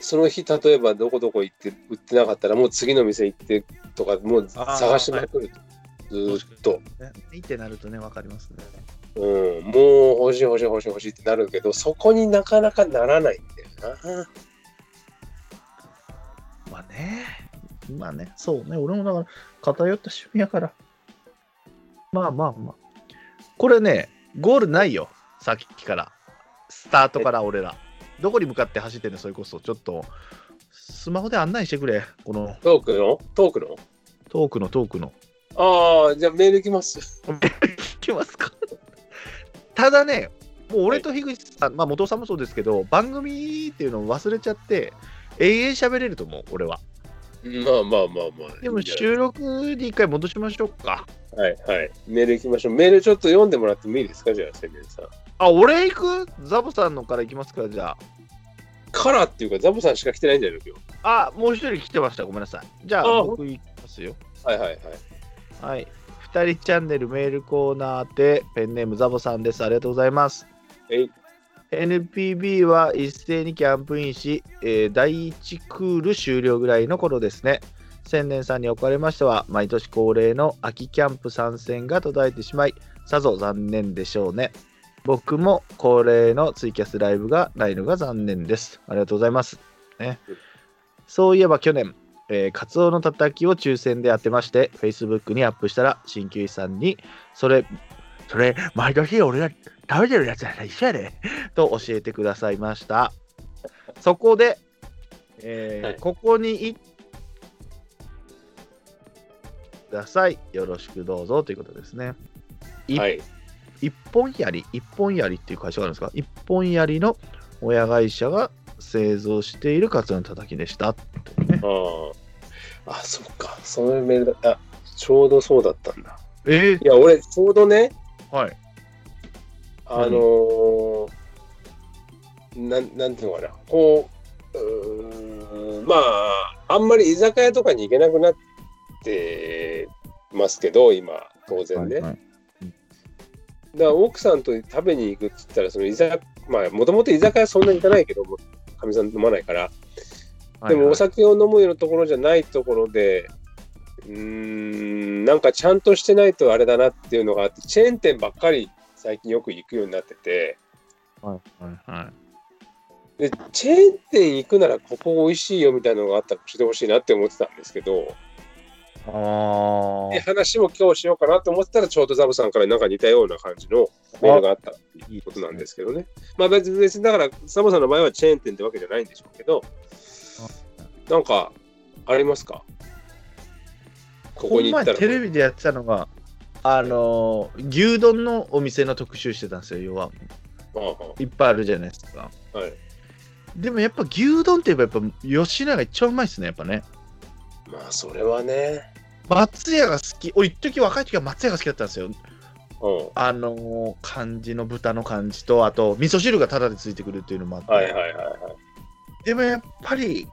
その日、例えばどこどこ行って売ってなかったら、もう次の店行ってとか、もう探しまくる。ずーっと。ねいいってなるとね分かりますねうん、もう欲しい欲しい欲しい欲しいってなるけど、そこになかなかならないんだよな。まあね。まあね。そうね。俺もだから偏った趣味やから。まあまあまあ。これねゴールないよ。さっきから。スタートから俺ら。どこに向かって走ってんの？それこそ。ちょっとスマホで案内してくれ。この。トークの？トークの？トークのトークの。ああ、じゃあメール来ます。聞きますか？ただねもう俺と樋口さん、まあ元尾さんもそうですけど番組っていうのを忘れちゃって永遠喋れると思う俺はまあまあまあまあ。でも収録に一回戻しましょうかはいはい。メール行きましょう。メールちょっと読んでもらってもいいですか？じゃあ、千年さん。あ、俺行く？ザボさんのから行きますか、じゃカラーっていうか、ザボさんしか来てないんじゃないの今あ。あ、もう一人来てました。ごめんなさい。じゃあ、あ僕行きますよ。日。はいはいはい。はい。二人チャンネルメールコーナーで、ペンネームザボさんです。ありがとうございます。えい NPB は一斉にキャンプインし、えー第1クール終了ぐらいの頃ですね。千年さんにおかれましては、毎年恒例の秋キャンプ参戦が途絶えてしまい、さぞ残念でしょうね。僕も恒例のツイキャスライブがないのが残念です。ありがとうございます。ねうん、そういえば去年、えーカツオのたたきを抽選で当てまして、Facebook にアップしたら、鍼灸師さんに、それ、それ、毎年俺が食べてるやつやら一緒やで、と教えてくださいました。そこで、えーはいここに行ってください。よろしくどうぞということですね。いはい。一本槍、一本槍っていう会社があるんですか？一本槍の親会社が製造しているカツオのたたきでした。ねああ。あ、そっか。そのメールだ。あ、ちょうどそうだったんだ。えいや、俺、ちょうどね、ー、はい。あのーなん、なんていうのかな、こう、うーんまあ、あんまり居酒屋とかに行けなくなってますけど、今、当然ね。はいはいだから奥さんと食べに行くって言ったら、その居酒まあ、もともと居酒屋そんなに行かないけど、もかみさん飲まないから、でもお酒を飲むようなところじゃないところで、うーん、なんかちゃんとしてないとあれだなっていうのがあって、チェーン店ばっかり最近よく行くようになってて、はいはいはい。で、チェーン店行くならここ美味しいよみたいなのがあったら教えてほしいなって思ってたんですけど、あで話も今日しようかなと思ってたら、ちょうどザブさんからなんか似たような感じのメールがあったっていうことなんですけどね。まあ別に、だから、ザブさんの場合はチェーン店ってわけじゃないんでしょうけど、なんか、ありますか？ここに行ったら。テレビでやってたのが、あのー牛丼のお店の特集してたんですよ、要は。ああいっぱいあるじゃないですか。はい。でもやっぱ牛丼って言えばやっぱ吉野家が一番うまいですね、やっぱね。まあ、それはね。松屋が好き。俺、一時若い時は松屋が好きだったんですよ。うん。あのー感じの豚の感じと、あと味噌汁がタダでついてくるっていうのもあって。はいはいはいはい。でもやっぱり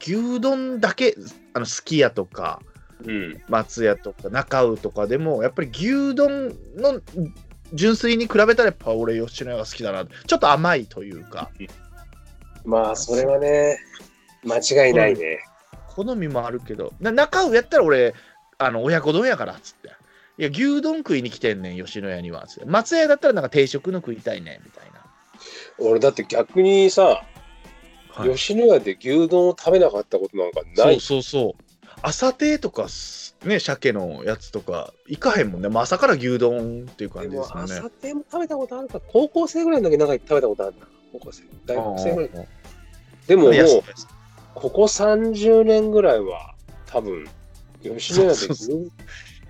牛丼だけ、あのすき家とかうん。松屋とか中尾とかでも、やっぱり牛丼の純粋に比べたらやっぱ俺吉野家が好きだな。ちょっと甘いというか、まあ、それはね、間違いないね。好みもあるけど、な中尾やったら俺、あの親子丼やからっつって。いや、牛丼食いに来てんねん、吉野家には。つって松屋だったらなんか定食の食いたいねん、みたいな。俺、だって逆にさ、はい吉野家で牛丼を食べなかったことなんかなそうい。そうそう。朝定とかす、ね、鮭のやつとか、行かへんもんね。まあ、朝から牛丼っていう感じですね。朝定も食べたことあるか高校生ぐらいの時なんか食べたことあるな高校生大学生ぐらいでももうここ30年ぐらいは多分吉野家で牛。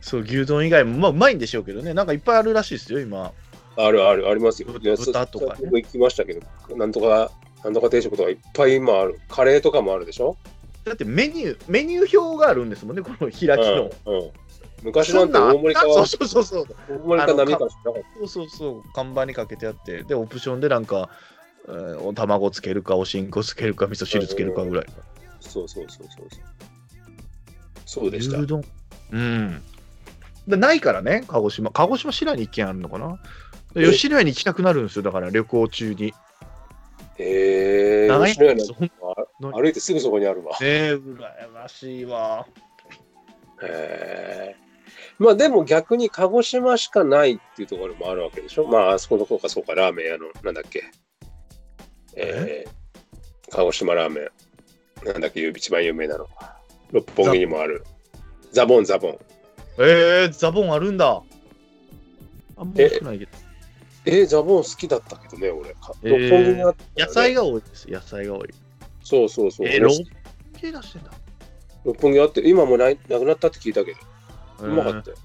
そう、牛丼以外も、まあ、うまいんでしょうけどね。なんかいっぱいあるらしいですよ、今。あるあるありますよ。豚とかね。そ僕行きましたけどなんとかなんとか定食とかいっぱい今ある。カレーとかもあるでしょ、だってメニュー、メニュー表があるんですもんね、この開きの。うんうん、昔なんて大盛りかそうそうそうそう。大盛りか波かしかなかっそうそうそう、看板にかけてあって、で、オプションでなんか、えーお卵つけるか、おしんこつけるか、味噌汁つけるかぐらい。たそうそうそうそうそうそうでした牛丼？うん。でないからね、鹿児島。鹿児島市内に一軒あるのかな？吉野家に行きたくなるんですよ、だから旅行中に。へえ長い吉野家な歩いてすぐそこにあるわえー、羨ましいわ。へえ。まあでも逆に鹿児島しかないっていうところもあるわけでしょ？まああそこの方かそうか、ラーメン屋の、なんだっけ？えー、鹿児島ラーメン。なんだっけ、一番有名なの。六本木にもある。ザボンザボン。えー、ザボンあるんだ。あんまえ少ないけど。えー、ザボン好きだったけどね、俺。六本木にあった、ね。野菜が多いです、野菜が多い。そうそうそう。えー、六本木出してんだ。六本木あって、今もうないなくなったって聞いたけど、うまかえーったよ。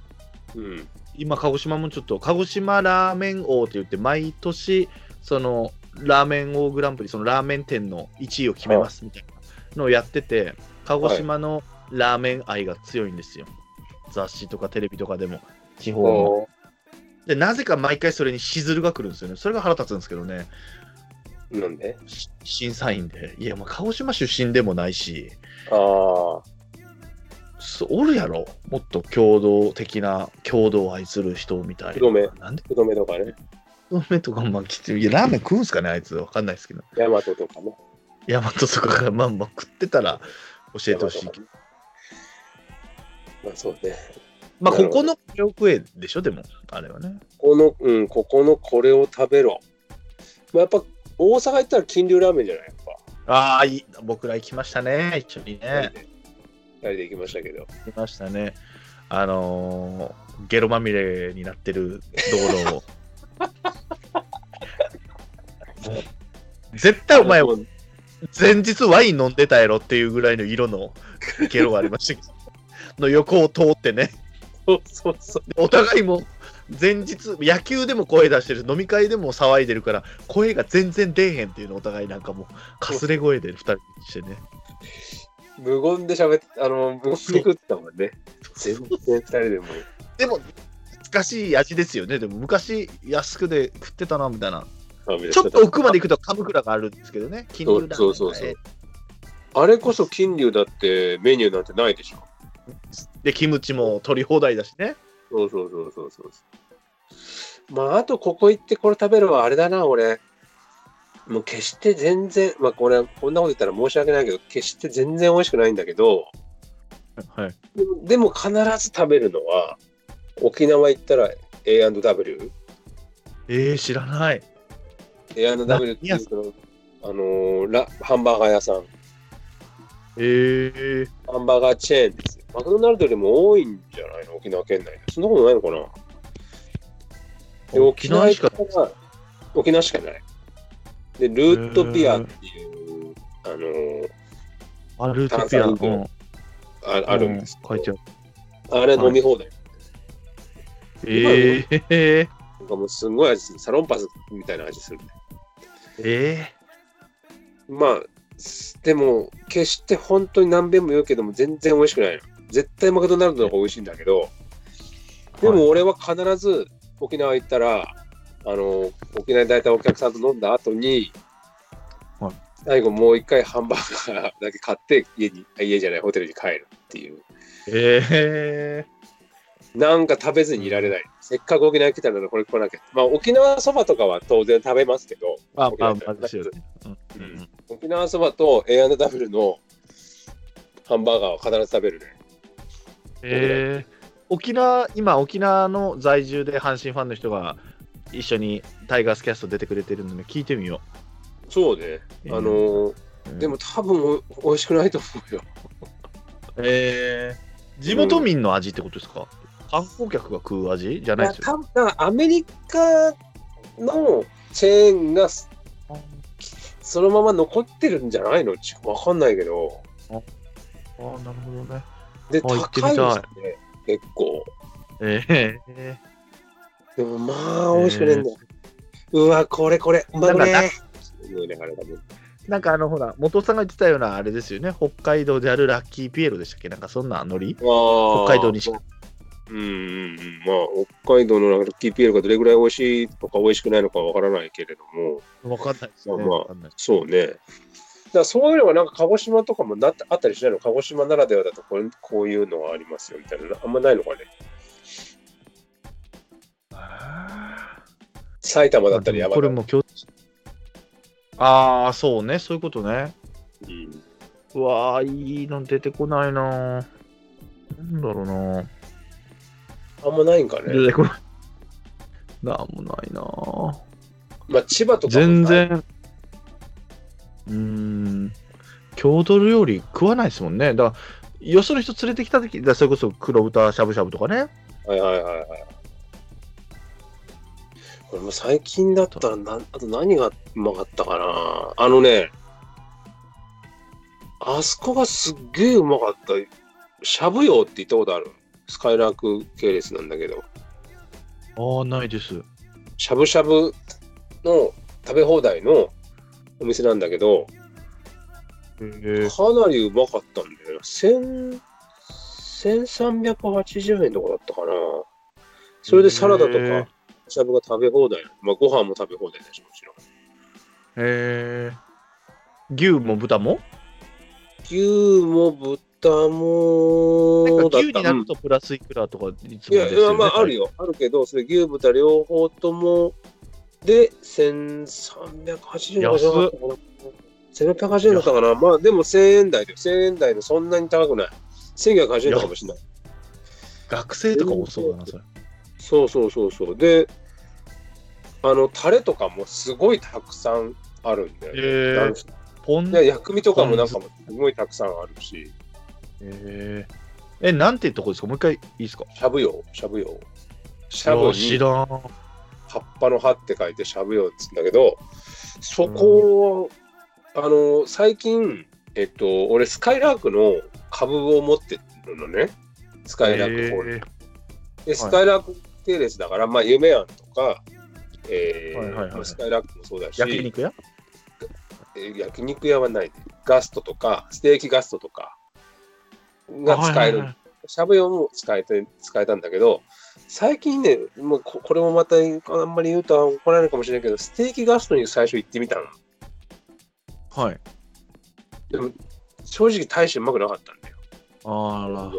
うん。今、鹿児島もちょっと、鹿児島ラーメン王って言って、毎年、その、ラーメン王グランプリ、そのラーメン店の1位を決めますみたいなのをやってて、鹿児島のラーメン愛が強いんですよ。雑誌とかテレビとかでも、地方の。で、なぜか毎回それにしずるが来るんですよね。それが腹立つんですけどね。なんで？し審査員で。いや、まあ、鹿児島出身でもないし、ああ。そうおるやろ？もっと共同的な、共同を愛する人みたい黒目なんで？福留とかね。太めとかまあきつい。いや、ラーメン食うんすかね、あいつ。わかんないですけど。大和とかね。ヤマトとかがまあまあ食ってたら教えてほしいけど。まあそうね。まあ、ここのこれを食えでしょ、でも、あれはね。この、うん、ここのこれを食べろ。まあ、やっぱ大阪行ったら金龍ラーメンじゃないやっぱ。ああ、いい。僕ら行きましたね、一緒にね。二人で行きましたけど。行きましたね。あのーゲロまみれになってる道路を。絶対お前、もう前日ワイン飲んでたやろっていうぐらいの色のゲロがありましたけど、の横を通ってね。そうそうそう。お互いも前日野球でも声出してる飲み会でも騒いでるから声が全然出えへんっていうのをお互いなんかもうかすれ声で2人してね無言で喋って、あの、無言で食ってたもんね。全然二人でも。でも、難しい味ですよね。でも、昔、安くで食ってたな、みたいな。ちょっと奥まで行くと、カムクラがあるんですけどね。金龍ラーメンそうそうそう。あれこそ金龍だってメニューなんてないでしょ。で、キムチも取り放題だしね。そうそうそうそうそう。まあ、あとここ行ってこれ食べるはあれだな、俺。もう決して全然、まあこれ、こんなこと言ったら申し訳ないけど、決して全然美味しくないんだけど、はい。でも必ず食べるのは、沖縄行ったら A&W。えー、知らない。A&W っていうあのーラ、ハンバーガー屋さん。えー、ハンバーガーチェーンですよ。マクドナルドよりも多いんじゃないの？沖縄県内で。そんなことないのかな？で沖縄行ったら沖縄しかない。で、ルートピアっていう、あのーあルートピア。炭酸飲料ああるんですう書いてある。あれ飲み放題。えー、えなんかもうすごい味する。サロンパスみたいな味するね。ー、えまあ、すでも、決して本当に何遍も言うけども、全然美味しくないの。絶対マクドナルドの方が美味しいんだけど、でも俺は必ず沖縄行ったら、あの、沖縄で大体お客さんと飲んだ後に、はい最後もう一回ハンバーガーだけ買って家に、あ家じゃない、ホテルに帰るっていう。ー、えなんか食べずにいられない。せっかく沖縄来たならこれ来なきゃ。まあ沖縄そばとかは当然食べますけど、まあ、沖縄まあですよね。うんうん沖縄そばと A&W のハンバーガーは必ず食べるね。えー、沖縄、今、沖縄の在住で阪神ファンの人が一緒にタイガースキャスト出てくれてるので、聞いてみよそうね。あのーう。でも、多分お美味しくないと思うよ。えー、地元民の味ってことですか、観光客が食う味じゃないですよ。だからアメリカのチェーンがそのまま残ってるんじゃないの？ちわかんないけど。ああ、なるほどね。で、高いですね。結構。えー、でもまあ、美味しくねえんだよ。うわ、これこれ、うまいなんかね。なんかあの、ほら、元尾さんが言ってたようなあれですよね。北海道であるラッキーピエロでしたっけ？なんかそんなノリ？北北海道にしか。うんうんうん。まあ、北海道のラッキーピエロがどれぐらい美味しいとか美味しくないのかわからないけれども、わかんないですよね。まあわかんないですそうね。だそういうのがなんか鹿児島とかもなってあったりしないの？鹿児島ならではだとこれこういうのがありますよみたいな。あんまないのかね？埼玉だったり山田。これも今日。ああ、そうね、そういうことね。うんうわー、いいの出てこないなぁ。なんだろうなあんまないんかね。出てこない。なんもないなぁ。まあ千葉とかも全。然。うーん。郷土料理食わないですもんね。だから、よその人連れてきたとき、だからそれこそ黒豚しゃぶしゃぶとかね。はいはいはいはい。これも最近だったらな、あと何がうまかったかなあのね、あそこがすっげえうまかった。しゃぶよって言ったことある？スカイラーク系列なんだけど。ああ、ないです。しゃぶしゃぶの食べ放題のお店なんだけど、へえ。かなりうまかったんだよな。千1380円とかだったかな。それでサラダとか、しゃぶが食べ放題。まあ、ご飯も食べ放題だし、もちろん。へえ。牛も豚も？牛も豚もなんかだった牛になるとプラスいくらとかいつもうんいや。まあ、あるよ。あるけど、それ牛豚両方ともで1380円じゃなかったかな。1680円だったかな。まあ、でも1000円台で、1000円台でそんなに高くない。1980円とかもしれない。学生とかもそうだな、それ。そうそうそうそう。で、あの、タレとかもすごいたくさんあるんだよね。へえなんポン？で薬味とかもなんかもすごいたくさんあるし、えー、え、なんてとこですか？もう一回いいですか？しゃぶよ、しゃぶよ。しゃぶに。葉っぱの葉って書いてしゃぶよっつうんだけど、そこを、あの、最近、えっと、俺、スカイラークの株を持ってるのね。スカイラークホール。えで、スカイラーク系列だから、まあ、夢庵とか、えースカイラークもそうだし、焼肉屋？えー焼肉屋はないね。ガストとか、ステーキガストとかが使える。しゃぶ用も使えて、使えたんだけど、最近ね、もうここれもまたあんまり言うと怒られるかもしれないけど、ステーキガストに最初行ってみたの。はい。でも、正直大してうまくなかったんだよ。あら。ま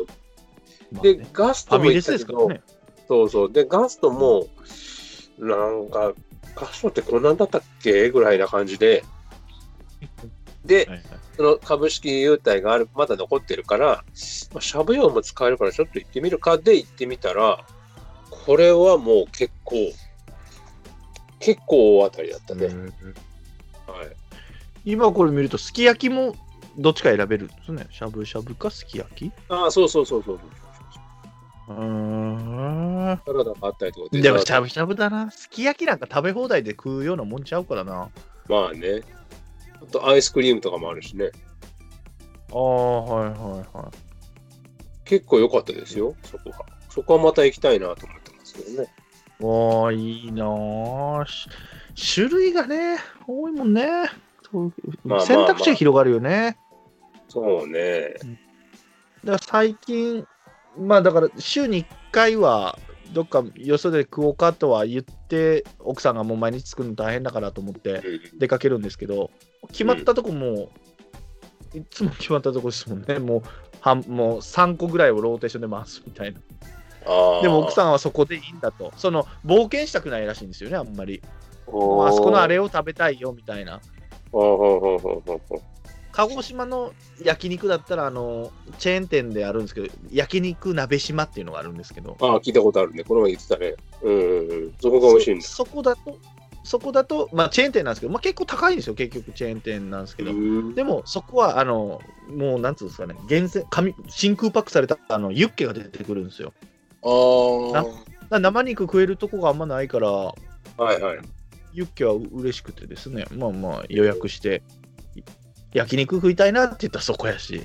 あでね、ガスファミレストも行ったけど、ですからね。そうそう。で、ガストも、なんか、ガストってこんなんだったっけ？ぐらいな感じで、で、はいはいその株式優待がある、まだ残ってるから、まあ、しゃぶ用も使えるからちょっと行ってみるかで行ってみたら、これはもう結構、結構大当たりだったね。うんはい。今これ見ると、すき焼きもどっちか選べるんですね。しゃぶしゃぶかすき焼き？ああ、そうそうそうそう。うーん。サラダがあったりとかでもしゃぶしゃぶだな。すき焼きなんか食べ放題で食うようなもんちゃうからな。まあね。あとアイスクリームとかもあるしね。ああ、はいはいはい。結構良かったですよ、そこは。そこはまた行きたいなと思ってますけどね。わあ、いいなあし種類がね、多いもんね。まあまあまあ選択肢が広がるよね。そうね。だから最近、まあだから週に1回はどっかよそで食おうかとは言って、奥さんがもう毎日作るの大変だからと思ってうん出かけるんですけど、決まったとこも、いつも決まったとこですもんね。もうはんもう3個ぐらいをローテーションで回すみたいな。あでも奥ん、さんはそこでいいんだと。その冒険したくないらしいんですよね、あんまり。あそこのあれを食べたいよみたいな。鹿児島の焼肉だったら、あの、チェーン店であるんですけど、焼肉鍋島っていうのがあるんですけど、ああ、聞いたことあるね。この前言ってたね。うんうんうん。そこが美味しいんだ。そそこだと、そこだと、まあ、チェーン店なんですけど、まあ、結構高いんですよ、結局、チェーン店なんですけど。うんでも、そこは、あの、もう、なんつうんですかね、厳選、紙真空パックされた、あの、ユッケが出てくるんですよ。ああ。生肉食えるとこがあんまないから、はいはい。ユッケは嬉しくてですね、まあまあ予約して、い焼肉食いたいなって言ったらそこやし、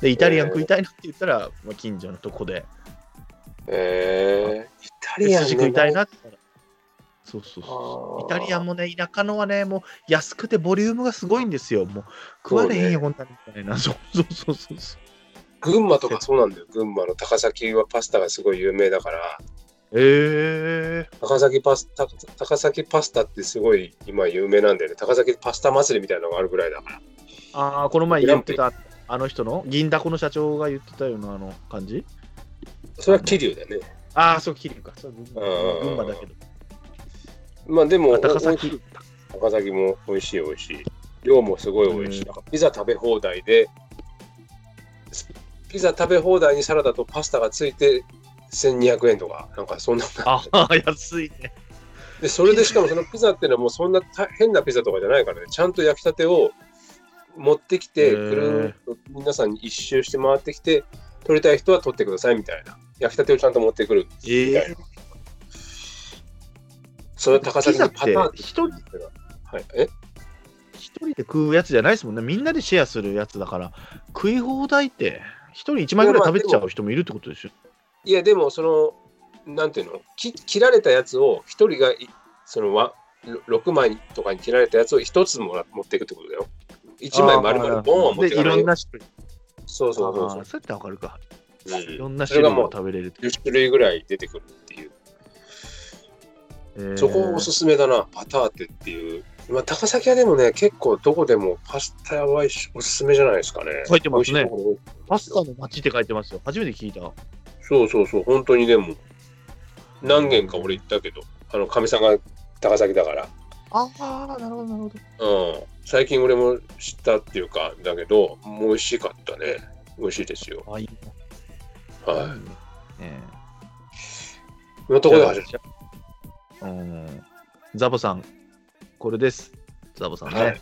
で、イタリアン食いたいなって言ったら、まあ、近所のとこで、えー、イタでリアン食いたいなって言ったら、そうそうそう。イタリアンも。もね、田舎のはね、もう安くてボリュームがすごいんですよ。もう食われへんよ、こんなみたいな。そうそうそうそうそう。群馬とかそうなんだよ。群馬の高崎はパスタがすごい有名だから、え高崎パスタ、高崎パスタってすごい今有名なんだよね。高崎パスタ祭りみたいなのがあるぐらいだから。ー、ああ、この前言ってた、あの人の、銀だこの社長が言ってたようなあの感じ？それは桐生だね。ああ、そう、桐生か。そう群馬だけど。まあでも、あ高崎い。高崎も美味しい美味しい。量もすごい美味しい。ピザ食べ放題で、ピザ食べ放題にサラダとパスタがついて1200円とか、なんかそんな。ああ、安いね。で、それでしかもそのピザっていうのはもうそんなた変なピザとかじゃないからね、ちゃんと焼きたてを持ってきて、くるっと皆さんに一周して回ってきて、取りたい人は取ってくださいみたいな。焼きたてをちゃんと持ってくる。えみたいなそれは高崎のパターン一人はい。え一人で食うやつじゃないですもんね。みんなでシェアするやつだから、食い放題って、一人一枚ぐらい食べちゃう人もいるってことでしょ。いや、でも、その、なんていうの、き切られたやつを一人がい、そのわ、ろ6枚とかに切られたやつを一つもら持っていくってことだよ。1枚丸々ボンは持っていで、いかないよ。ろんな種類。そうそうそうあそうーそうやってわかるか。うんいろんな種類を食べれるって。10種類ぐらい出てくるっていう。えーそこおすすめだな、パターテっていう。まあ、高崎はでもね、結構どこでもパスタ屋はおすすめじゃないですかね。書いてますねパスタの街って書いてますよ。初めて聞いた。そうそうそう、本当にでも、何軒か俺行ったけど、あの、かみさんが高崎だから。ああ、なるほど、なるほど。うん。最近俺も知ったっていうか、だけど、もう美味しかったね。美味しいですよ。あ、い。はいいね。えい。のところで始めうん。ザボさん、これです。ザボさんね。はいよ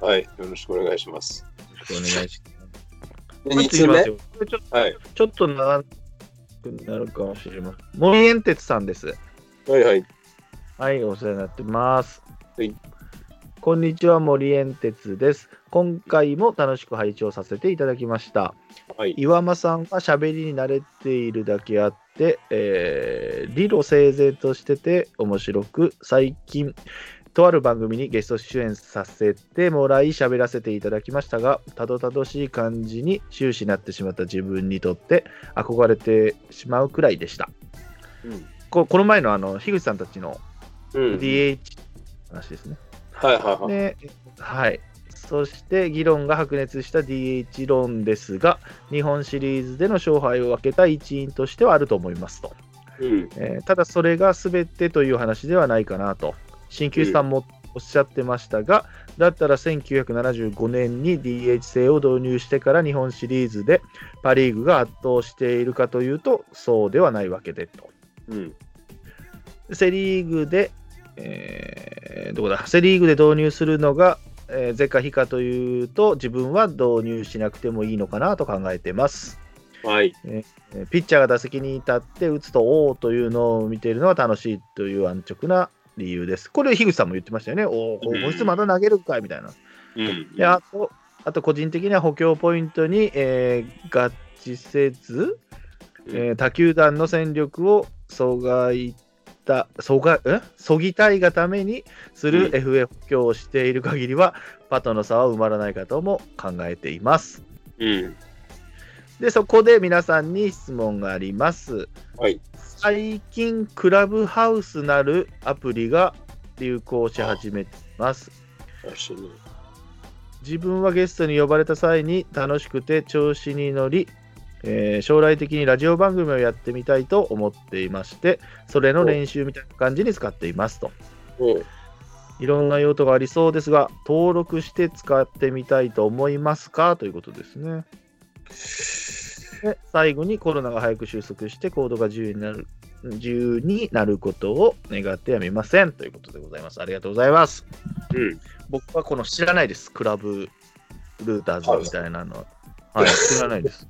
はい。よろしくお願いします。ろしくお願いしでます。2つ目これちょはい。ちょっと長くなるかもしれません。森エンテツさんです。はいはい。はい、お世話になってます。はい。こんにちは、森エンテツです。今回も楽しく拝聴させていただきました。はい。岩間さんは喋りに慣れているだけあって、えー理路整然としてて面白く、最近、とある番組にゲスト出演させてもらい喋らせていただきましたが、たどたどしい感じに終始なってしまった自分にとって憧れてしまうくらいでした。うん。ここの前のあの樋口さんたちのうん。DH 話ですね。はいはいはい。で、はい。そして議論が白熱した DH 論ですが、日本シリーズでの勝敗を分けた一因としてはあると思いますと。うん。えーただ、それが全てという話ではないかなと。鍼灸師さんもおっしゃってましたが、だったら1975年に DH 制を導入してから日本シリーズでパ・リーグが圧倒しているかというと、そうではないわけでと。うん。セ・リーグで、えーどこだ、セ・リーグで導入するのが、えー、是か非かというと、自分は導入しなくてもいいのかなと考えてます。はい。えーピッチャーが打席に立って打つと、おおというのを見ているのは楽しいという安直な理由です。これ、樋口さんも言ってましたよね。おお、こうんいつまだ投げるかいみたいな。うん。であと、あと個人的には補強ポイントに、えー合致せず、えー他球団の戦力を阻害た、阻害、え？そぎたいがためにするうん FA 補強をしている限りは、パとの差は埋まらないかとも考えています。うん。で、そこで皆さんに質問があります。はい。最近、クラブハウスなるアプリが流行し始めています。自分はゲストに呼ばれた際に楽しくて調子に乗り、えー将来的にラジオ番組をやってみたいと思っていまして、それの練習みたいな感じに使っていますと。うん。いろんな用途がありそうですが、登録して使ってみたいと思いますか？ということですね。で最後にコロナが早く収束して行動が自由になる自由になることを願ってやみませんということでございます。ありがとうございます。うん。僕はこの知らないです。クラブルーターズみたいなの。はい、知らないです。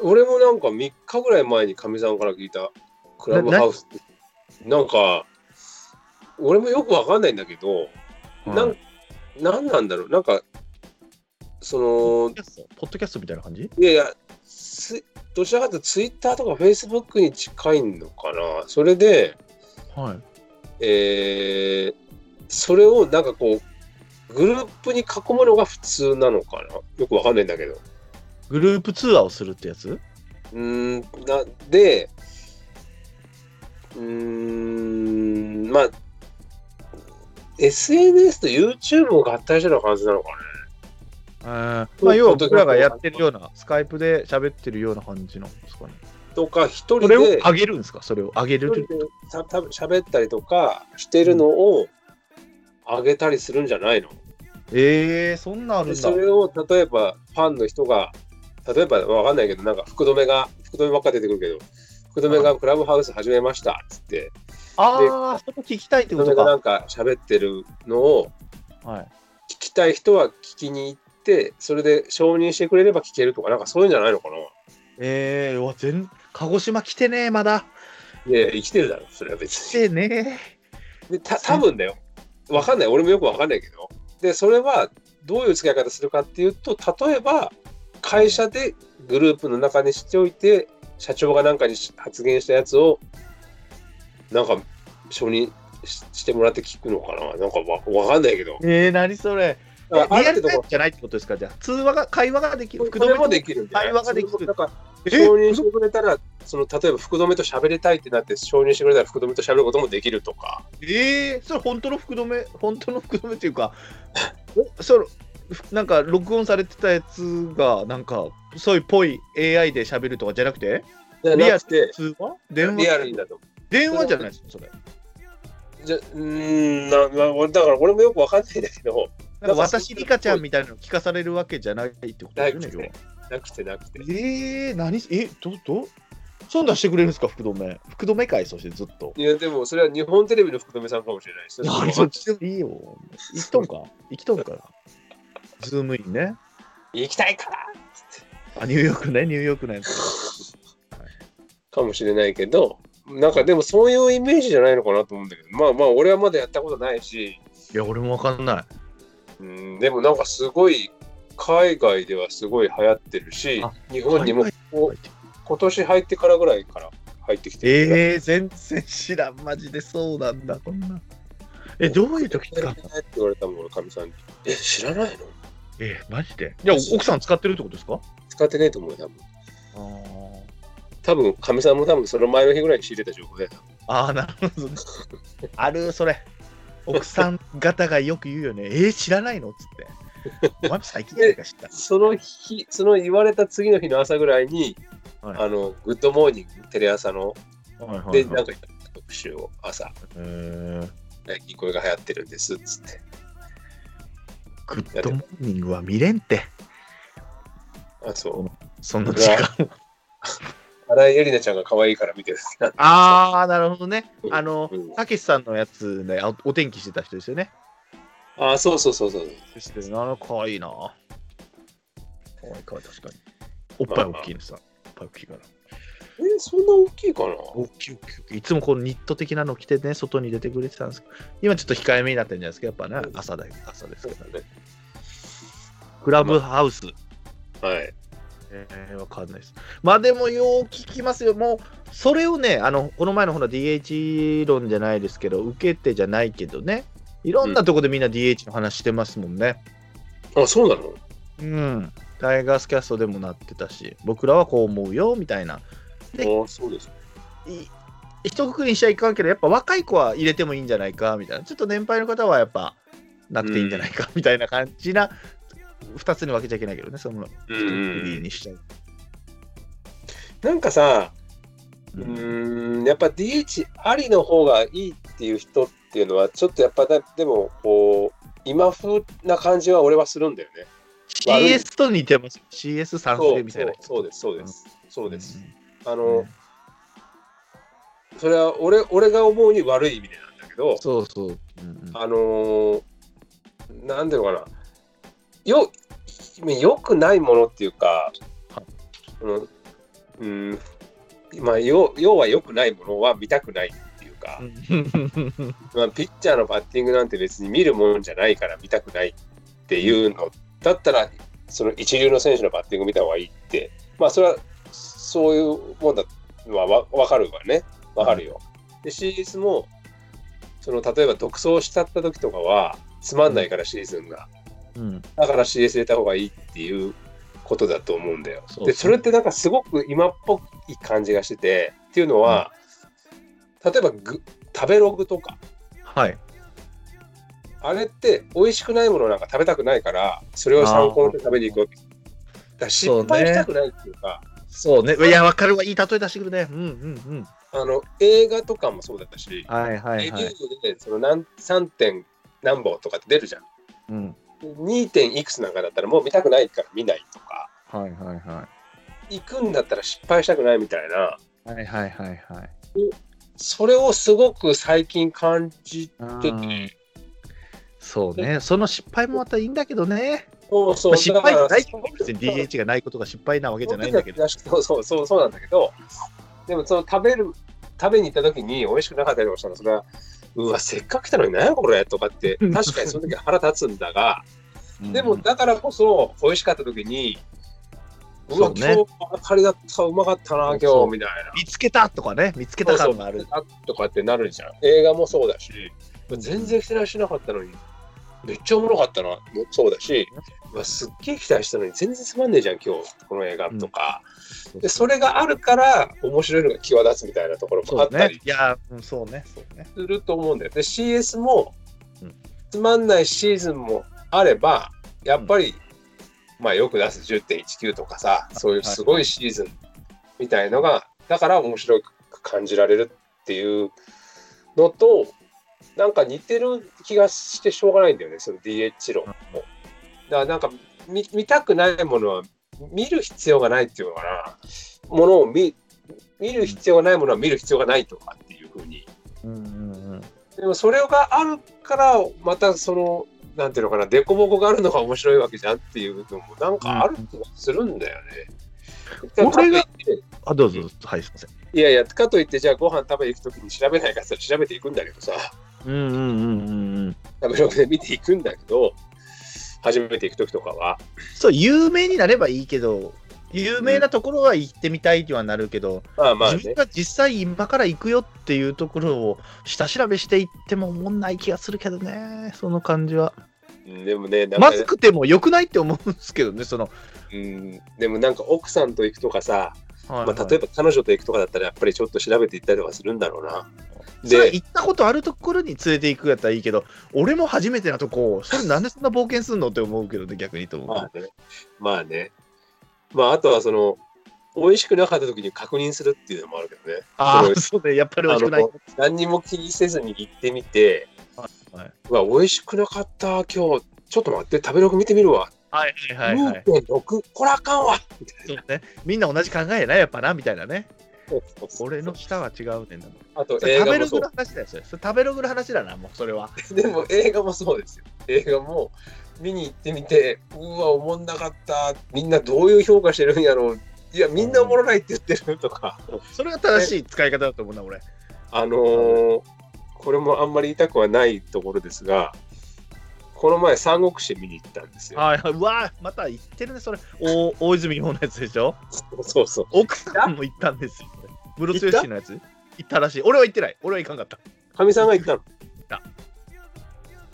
俺もなんか3日ぐらい前にかみさんから聞いたクラブハウスってなんか俺もよくわかんないんだけど、なんなんなんだろう？なんかそのポッドキャスト？みたいな感じ？いやいやすどちらかというとツイッターとかフェイスブックに近いのかな？それではい。えーそれをなんかこうグループに囲むのが普通なのかな？よくわかんないんだけどグループ通話をするってやつ？うーんなで、うーん、まあ、SNS と YouTube を合体したような感じなのかね。えーまあ、要は僕らがやってるような、スカイプで喋ってるような感じなんですかね。とか、一人それをで、上げるんですか？それを上げるた多分喋ったりとかしてるのを上げたりするんじゃないの、えー、そんなんあるでんだ。それを例えばファンの人が、例えばわかんないけど、なんか福留が、福留ばっか出てくるけど、福留がクラブハウス始めましたっつって、ああ、そこ聞きたいってことか。福留がなんか喋ってるのを、はい。聞きたい人は聞きに行って、それで承認してくれれば聞けるとか、なんかそういうんじゃないのかな。えー、うわ全鹿児島来てねえ、まだ。いや、生きてるだろ、それは別来てねに。で、た多分だよ。わかんない。俺もよくわかんないけど。で、それはどういう付き合い方するかっていうと、例えば、会社でグループの中にしておいて、社長がなんかに発言したやつを、なんか承認ししてもらって聞くのかな。なんかわわかんないけど。え。えー、何それ。リアルタイムじゃないってことですか？じゃあ、通話が、会話ができる。これもできる会話ができるなんかえ？承認してくれたら、その例えば福留と喋りたいってなって承認してくれたら福留と喋ることもできるとか。えー、それ本当の福留、本当の福留っていうか、え？それ、なんか録音されてたやつが、なんか、そういうぽい AI で喋るとかじゃなくて、リアルなくて、通話？電リア話ルにだと。電話じゃないですか、それ。じゃうーんなな俺だから俺もよくわかんないんだけど、なんか私、リカちゃんみたいなの聞かされるわけじゃないってことですよ。なくてなくて。えー、何？え、ど、ど？そんなんしてくれるんですか、福留。福留会、そしてずっと。いや、でもそれは日本テレビの福留さんかもしれないです。そっちでもいいよ。行っとんか？行きとんから。ズームインね。行きたいからあ、ニューヨークね、ニューヨークのやつ。かもしれないけど、なんかでもそういうイメージじゃないのかなと思うんだけど、まあまあ俺はまだやったことないし、いや、俺もわかんない。うん、でもなんかすごい、海外ではすごい流行ってるしあ、日本にも海こう今年入ってからぐらいから入ってきてる。えー、全然知らん、マジでそうなんだ、こんな。え、どういう時使うのって言われたもん、俺、かみさんに。え、知らないの？えー、マジで？いや、奥さん使ってるってことですか？使ってないと思うよ、多分。あ多分かみさんも多分その前の日ぐらいに仕入れた情報だよ。ああ、なるほどね。ある、それ。奥さん方がよく言うよね。えー、知らないの？っつって。お前も最近やか知った。その日、その言われた次の日の朝ぐらいに、はいあの、グッドモーニング、テレ朝の、はいはいで、はいなんか特集を朝、最近これが流行ってるんですっつって。グッドモーニングは見れんって。あ、そう。そんな時間。新井恵里奈ちゃんが可愛いから見てる。ああ、なるほどね。あのうん、たけしさんのやつでおお天気してた人ですよね。あ、そうそうそうそう。ですけど、あの、かわいいな。かわいいか確かに。おっぱい大きいのさ。おっぱい大きいから。え、そんな大きいかな？大きい大きいい。いつもこのニット的なの着てね、外に出てくれてたんですけど、今ちょっと控えめになってるんじゃないですか？やっぱね、朝だ朝ですけどね。クラブハウス。はい。えー、わかんないです。まあでもよう聞きますよ。もう、それをね、あの、この前のほら DH 論じゃないですけど、受けてじゃないけどね、いろんなとこでみんな DH の話してますもんね。あ、そうなの？うん。タイガースキャストでもなってたし、僕らはこう思うよ、みたいな。であ、そうです。い一括りにしちゃいかんけど、やっぱ若い子は入れてもいいんじゃないか、みたいな。ちょっと年配の方はやっぱ、なくていいんじゃないか、みたいな感じな、二つに分けちゃいけないけどね、その、うん一うん括りにしちゃう。なんかさ、ううんやっぱ DH ありの方がいいっていう人っていうのは、ちょっとやっぱだ、でも、こう、今風な感じは俺はするんだよね。CS と似てます。CS 賛成みたいな。そうそうです、そうです。そうです。あうん。の、それは俺俺が思うに悪い意味でなんだけど、そうそう。うんうん。あのーなんていうのかな、よ、よくないものっていうか、はい。うん、まあ、要要は良くないものは見たくないっていうか、まあ、ピッチャーのバッティングなんて別に見るもんじゃないから見たくないっていうのだったら、その一流の選手のバッティング見た方がいいって、まあ、それはそういうもんだのはわ分かるわね。わかるよ。で、CS も、その例えば独走しちゃった時とかは、つまんないからシーズンが。うんだから CS 入れた方がいいっていうことだと思うんだよ。そうで、それってなんかすごく今っぽい感じがしてて、っていうのは、例えばぐ食べログとか、はい。あれって美味しくないものなんか食べたくないから、それを参考にして食べに行くわけ。だ失敗したくないっていうか、そうね。いや、わかるわ。いい例え出してくるね。うんうんうん。あの映画とかもそうだったし、はいはいはい。レビューでその何3点何本とかって出るじゃん。うん。2点いくつなんかだったらもう見たくないから見ないとか、はいはいは行くんだったら失敗したくないみたいな、い。はいはいはいはい。それをすごく最近感じてうんて、そうね。その失敗もまたいいんだけどね。そうそうまあ、失敗ない別に DH がないことが失敗なわけじゃないんだけど。そうそうそうそうなんだけど、でもその食べる、食べに行った時に美味しくなかったりしたら、それは、うわ、せっかく来たのに何やこれとかって、確かにその時は腹立つんだが、でもだからこそ美味しかった時に、うわ、そうね今日当たりだった、うまかったな、今日みたいな。見つけたとかね。見つけた感がある。そうそうとかってなるじゃん。映画もそうだし、全然期待してなかったのに、めっちゃおもろかったな、もそうだし、うわすっげえ期待したのに全然つまんねえじゃん、今日、この映画とか。で、それがあるから、面白いのが際立つみたいなところもあったり。いや、うんそうね。そうね。すると思うんだよ。で、CS もうん、つまんないシーズンもあれば、やっぱり、まあよく出す10.19とかさ、そういうすごいシーズンみたいのが、だから面白く感じられるっていうのと、なんか似てる気がしてしょうがないんだよね、その DH 論も。だからなんか見見たくないものは見る必要がないっていうのかな。ものを見見る必要がないものは見る必要がないとかっていうふうにうんうんうん。でもそれがあるから、またその、なんていうのかな、凸凹があるのが面白いわけじゃんっていうのも、なんかある気がするんだよね。うんかといってあ、どうぞ。はい、すみません。いやいや、かといって、じゃあご飯食べに行くときに調べないかって言ったら調べていくんだけどさ、うんうんうんうんうん。食べログで見ていくんだけど、初めて行くときとかは。そう、有名になればいいけど、有名なところは行ってみたいにはなるけど、まあまあね。自分が実際今から行くよっていうところを下調べしていっても思んない気がするけどね、その感じは。うんでもね、なんかまずくても良くないって思うんですけどね、その、うん、でもなんか奥さんと行くとかさ、はいまあ、例えば彼女と行くとかだったら、やっぱりちょっと調べて行ったりとかするんだろうな。で、それ行ったことあるところに連れて行くやったらいいけど、俺も初めてなとこ、それなんでそんな冒険すんのって思うけどね、逆にと思う。まあね、まあね。まあ、あとはその、美味しくなかった時に確認するっていうのもあるけどね。ああ、そうね、やっぱり美味しくない。何にも気にせずに行ってみて、はいうわ、美味しくなかった、今日、ちょっと待って、食べログ見てみるわ。はいはいはいはい。2.6、これあかんわそうね、みんな同じ考えやな、やっぱな、みたいなね。な。俺の舌は違うねんな。あと映画もそう食べログの。話だよ、それ。それ食べログの話だな、もうそれは。でも映画もそうですよ。映画も見に行ってみて、うわ、おもんなかった。みんなどういう評価してるんやろう。いや、みんなおもろないって言ってるとか。それが正しい使い方だと思うな、俺。あのーこれもあんまり言いたくはないところですが、この前、三国志見に行ったんですよ。はいはい。うわまた言ってるね、それ。お大泉洋のやつでしょ？そうそう。奥さんも行ったんですよ。ムロツヨシのやつ？行ったらしい。俺は行ってない。俺は行かんかった。かみさんが言ったの？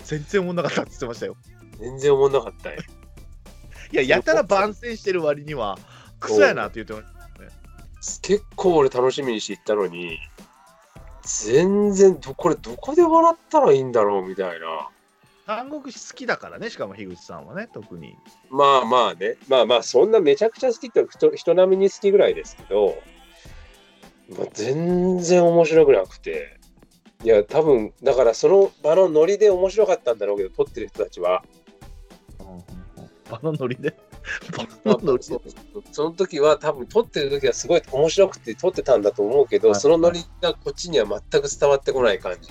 全然思んなかったって言ってましたよ。全然おもんなかったよ。いや、やたら番宣してる割には、クソやなって言ってました。結構俺楽しみにして行ったのに、全然ど、これどこで笑ったらいいんだろうみたいな。三国志好きだからね、しかも樋口さんはね、特に。まあまあね、まあまあ、そんなめちゃくちゃ好きって人人並みに好きぐらいですけど、まあ、全然面白くなくて、いや、多分だからその場のノリで面白かったんだろうけど、撮ってる人たちは、場のノリで？場のノリでそうその時は多分撮ってる時はすごい面白くて撮ってたんだと思うけど、はいそのノリがこっちには全く伝わってこない感じ。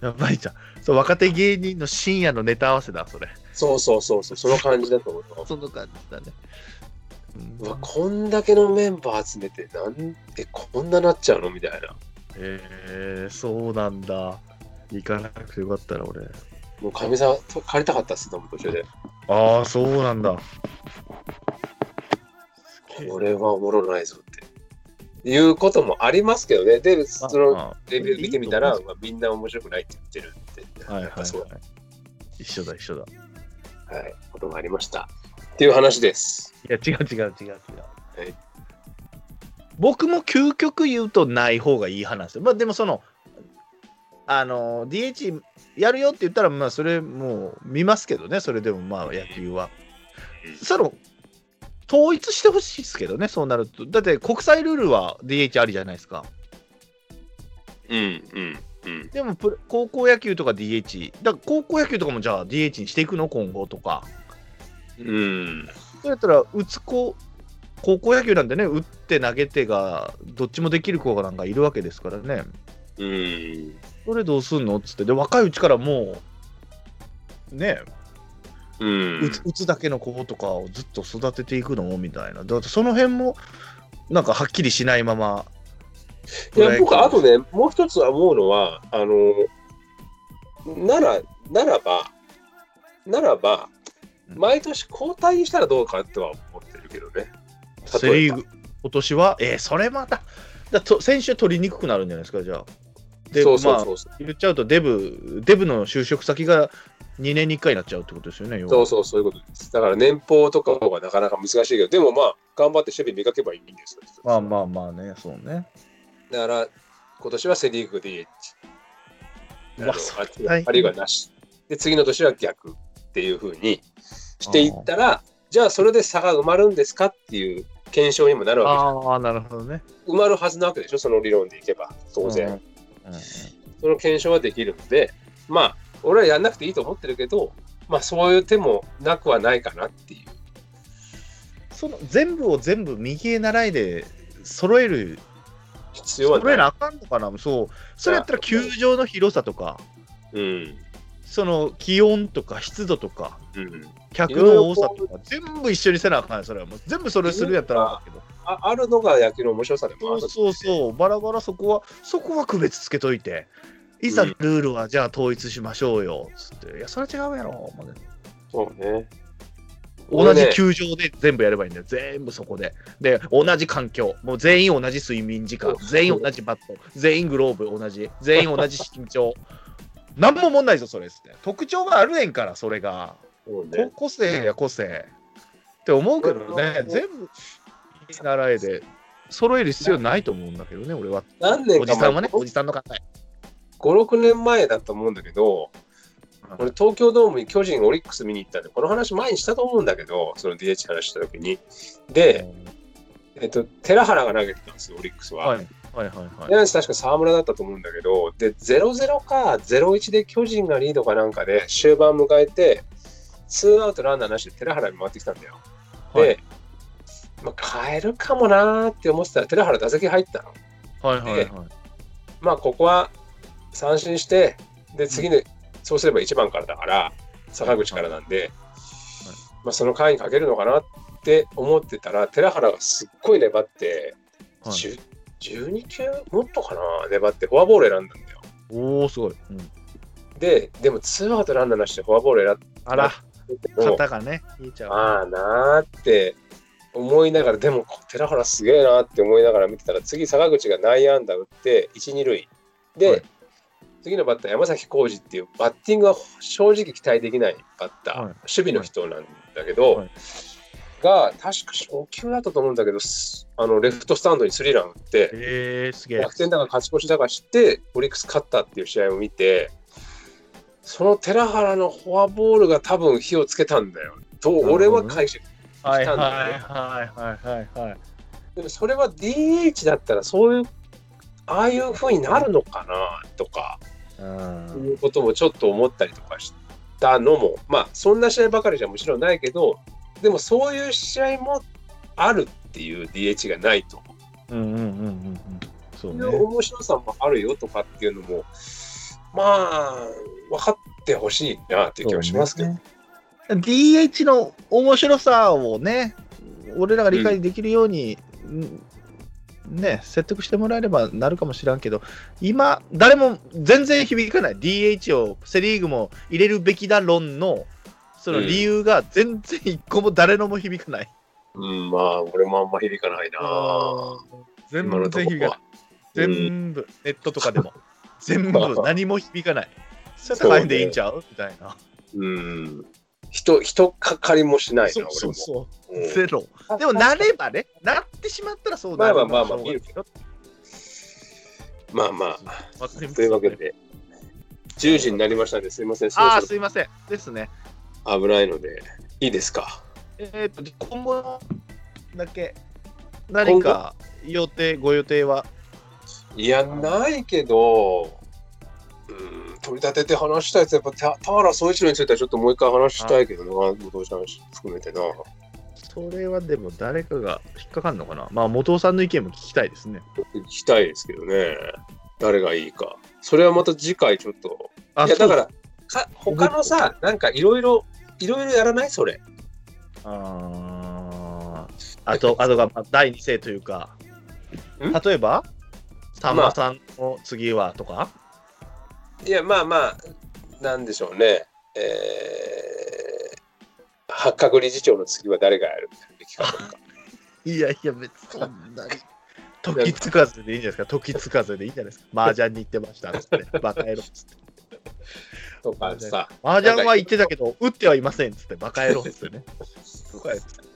やばいじゃん。そう若手芸人の深夜のネタ合わせだ、それ。そうそうそうそう、その感じだと思う。その感じだね。うわこんだけのメンバー集めてなんえこんななっちゃうの？みたいなへえそうなんだ。行かなくてよかったら、俺。もうかみさんと借りたかったっすでも途中でああ、そうなんだ。これはおもろないぞっていうこともありますけどねでそのあレビュー見てみたらまあ、みんな面白くないって言ってるってはいはい、はい。一緒だ、一緒だ。はい、ことがありましたっていう話ですいや、違う違う違う違う。はい僕も究極言うとない方がいい話。まあでもその、あの、DH やるよって言ったら、まあそれもう見ますけどね、それでもまあ野球は。その、統一してほしいですけどね、そうなると。だって国際ルールは DH ありじゃないですか。うんうんうんでもプロ高校野球とか DH、だから高校野球とかもじゃあ DH にしていくの？今後とか。うんそうやったら、打つ子、高校野球なんでね、打って投げてが、どっちもできる子がなんかいるわけですからね。うんそれどうすんの？っつって、で、若いうちからもう、ね、うん打つだけの子とかをずっと育てていくのみたいな。だってその辺も、なんかはっきりしないまま。いや僕あとねもう一つは思うのはあのならならばならばうん毎年交代したらどうかとは思ってるけどねセ・リーグ、今年は、えーそれまた、だと選手取りにくくなるんじゃないですか、じゃあ。で、そうそうまあ言っちゃうとデブ、デブの就職先が2年に1回になっちゃうってことですよね、そうそう、そういうことです。だから年俸とかがなかなか難しいけど、でもまあ、頑張って守備磨けばいいんですよ。まあまあまあね、そうね。だから、今年はセ・リーグ DH。あのうわそれああるいはなし。で、次の年は逆っていうふうにしていったら、じゃあそれで差が埋まるんですかっていう検証にもなるわけじゃんああ、なるほどね。埋まるはずなわけでしょ、その理論でいけば、当然。うんうんその検証はできるので、まあ、俺はやんなくていいと思ってるけど、まあ、そういう手もなくはないかなっていう。その全部を全部右へ習いで揃える、必要はな。揃えないあかんのかな、そう。それやったら球場の広さとか、うん。その気温とか湿度とか、うん。客の多さとか、全部一緒にせなあかんよそれはもう。全部それするやったらあけど。ああるのが野球の面白さでもあるそうそうそう、バラバラそこは、そこは区別つけといて、いざルールはじゃあ統一しましょうよ、つって。いや、それは違うやろ。もうねそうね。同じ球場で全部やればいいんだよ。全部そこで。で、同じ環境。もう全員同じ睡眠時間。全員同じバット。全員グローブ同じ。全員同じ身長。何も問題ぞ、それっすね。特徴があるねんから、それが。ね。個性や個性。って思うけどねう、ん全部、習えで。揃える必要ないと思うんだけどね、俺は。何年か前おじさんはね、おじさんの考え。5、6年前だと思うんだけど、俺、東京ドームに巨人、オリックス見に行ったんで、この話前にしたと思うんだけど、その DH 話した時に。で、えっと、寺原が投げてたんですよ、オリックスは。はいはいはいはい。確か沢村だったと思うんだけど、で、0-0か0-1で巨人がリードかなんかで終盤迎えて、ツーアウトランナーなしで寺原に回ってきたんだよ。で、はいまあ、変えるかもなーって思ってたら、寺原打席入ったの。はいはいはい。まあ、ここは三振して、で、次の、そうすれば1番からだから、坂口からなんで、まあ、その回にかけるのかなって思ってたら、寺原がすっごい粘って、はい10 12球もっとかな粘ってフォアボール選んだんだよ。おお、すごい。うんで、でもツーアウトランナーなしでフォアボール選あら、んでも、肩がね、引いちゃう。ああなーって思いながら、でも寺原すげえなーって思いながら見てたら、次坂口が内野安打打って、1、2塁。で、はい次のバッター、山崎浩二っていうバッティングは正直期待できないバッター、はい守備の人なんだけど、はいが、確か初球だったと思うんだけど、すあのレフトスタンドにスリーラン打って、えー、すげえ逆。転だか勝ち越しだかして、オリックス勝ったっていう試合を見て、その寺原のフォアボールが多分火をつけたんだよ。と、俺は解釈。はいはい来たんだよねはいはいはいはい。でもそれは DH だったらそういう、ああいう風になるのかなとか、うんいうこともちょっと思ったりとかしたのも、まあそんな試合ばかりじゃもちろんないけど、でもそういう試合もあるっていう DH がないと。うんうんうんうんうん。そう。面白さもあるよとかっていうのも、まあ、分かってほしいなっていう気はしますけど。ね DH の面白さをね、俺らが理解できるように、うんね、説得してもらえればなるかもしらんけど、今、誰も全然響かない、DH をセ・リーグも入れるべきだ論のその理由が全然一個も誰のも響かない。うん、まあ、俺もあんま響かないな。全今のところは然響かない。。全部、ネットとかでも、全まあ部何も響かない。そうやったら変えんでいいんちゃう？みたいな。うん。人、人かかりもしないな、そうそう俺そう。も。うんゼロ。でも、なればね、なってしまったらそうなるまあまあまあまあしょうがないけどまあまあ、というわけで、10時になりましたんで、すいません、そああ、すいません。ですね。ろ危ないので、いいですか？えっ、と、今後だけ、何か予定、ご予定は？いや、ないけど、うん、取り立てて話したいやつ、やっぱ田田原総一郎についてはちょっともう一回話したいけどな、後藤さん含めてな。それはでも誰かが引っかかるのかな？まあ、元尾さんの意見も聞きたいですね。聞きたいですけどね、誰がいいか。それはまた次回ちょっと。あいや、だから、か他のさ、なんかいろいろ、いろいろやらない？それ。あーあと、あとがまあ第二声というか、ん？例えば、さんまさんの次はとか、いや、まあまあ、なんでしょうね。えー、八角理事長の次は誰がやるべきかとか。いやいや、別にそんなに。時つかずでいいんじゃないですか。時つかずでいいんじゃないですか。麻雀に行ってましたっつって。バカ野郎っつって。とかさ。麻雀は行ってたけど、打ってはいませんっつって。バカ野郎っつってね。とかやつって。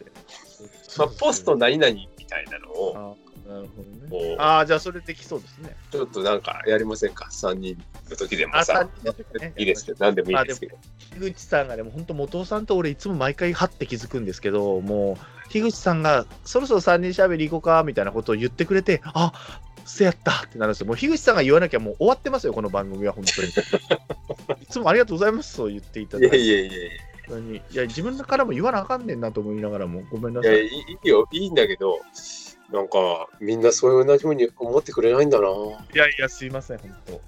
まあ、ポスト何々みたいなのを、あなるほどね。ああ、じゃあそれできそうですね。ちょっとなんかやりませんか ?3 人の時でもあ、さね。いいですけど、何でもいいですけど。樋口さんがでも本当元尾さんと俺いつも毎回はって気づくんですけどもう樋口さんがそろそろ3人しゃべり行こうかみたいなことを言ってくれてあせやったってなるんですよ。もう樋口さんが言わなきゃもう終わってますよこの番組は本当に。いつもありがとうございますそう言っていたいやだいていやいやいや。いや自分からも言わなあかんねんなと思いながらもごめんない。さや、いいいよ、いいんだけど、なんか、みんなそういう同じふうに思ってくれないんだな、いやいやすいません本当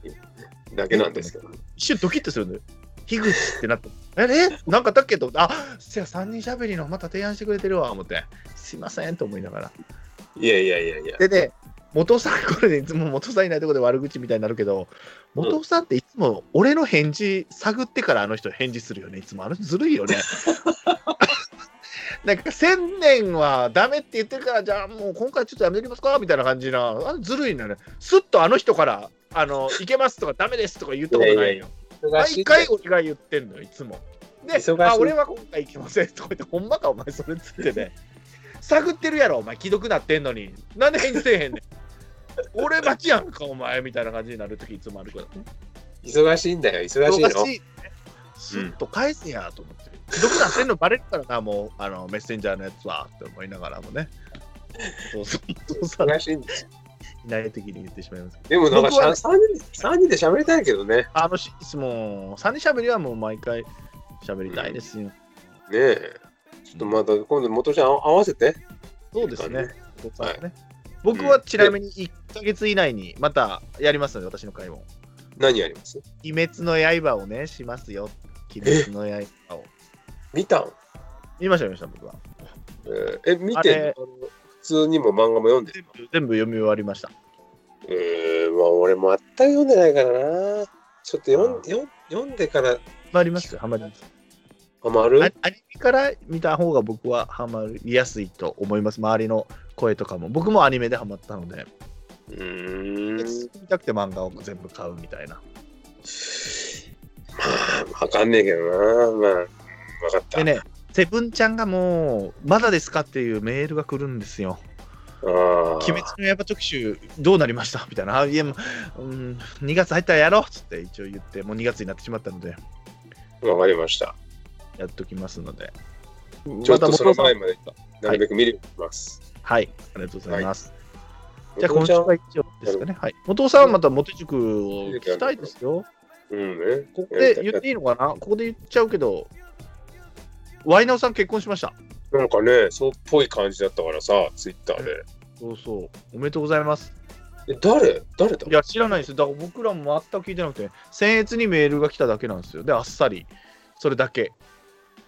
だけなんですけど。一瞬ドキッとするんだよ樋口ってなってええなんかだけどあせや3人しゃべりのまた提案してくれてるわ思ってすいませんと思いながらいやいやいやいや。でね、元尾さん、これでいつも元尾さんいないところで悪口みたいになるけど、元尾さんっていつも俺の返事探ってからあの人返事するよね、いつも。あの人ずるいよね。なんか千年はダメって言ってるから、じゃあもう今回ちょっとやめてきますか？みたいな感じな、あれずるいんだよね。すっとあの人から、あの、いけますとかダメですとか言ったことないよ。毎回俺が言ってんのよ、いつも。であ、俺は今回行きませんとか言って、ほんまかお前それっつってね。探ってるやろ、お前、既読なってんのに。なんで返事せえへんねん。俺待ちやんか、お前みたいな感じになるときいつもあるから。忙しいんだよ、忙しいの。忙しいね。スッと返すやと思って。既読なってんのバレるからな、もう、あの、メッセンジャーのやつはって思いながらもね。そうそう、忙しいんだよ。いない時に言ってしまいます。でもなんか僕はね3人三人で喋りたいけどね。あのし、もう、三人しゃべりはもう毎回喋りたいですよ。ねえ。ちょっとまた今度元ちゃん合わせて。そうですね。お父さんね僕はちなみに1ヶ月以内にまたやりますので、私の会も。何やります？鬼滅の刃をね、しますよ。鬼滅の刃を。見たん？見ました、見ました、僕は。えーえ、見てんの？あ通にも漫画も読んでる全部全部読み終わりました。えー、まあ俺も全く読んでないからな。ちょっと読ん読ん読んでからハマります？よ、ハマります？ハマる？アアニメから見た方が僕はハマりやすいと思います。周りの声とかも。僕もアニメでハマったので、うーん。見たくて漫画を全部買うみたいな。まあ、わかんねえけどな。まあ、わかった。でね、セブンちゃんがもう、まだですかっていうメールが来るんですよ。ああ。鬼滅の刃特集どうなりました？みたいな。あいや、もう、うん、2月入ったらやろうっつって一応言って、もう2月になってしまったので、わかりました。やっときますので。ちょっとその前ままで、なるべく見るます。はい、ありがとうございます。じゃあ元ちゃん今週は以上ですかね。はい。元尾さんはまたモテ塾を聞きたいですよ。うんね。ここで言っていいのかな？ここで言っちゃうけど、ワイナオさん結婚しました。なんかね、そうっぽい感じだったからさ、ツイッターで。そうそう。おめでとうございます。え、誰？誰だ？いや、知らないですよ。だから僕らも全く聞いてなくて、僭越にメールが来ただけなんですよ。で、あっさり。それだけ。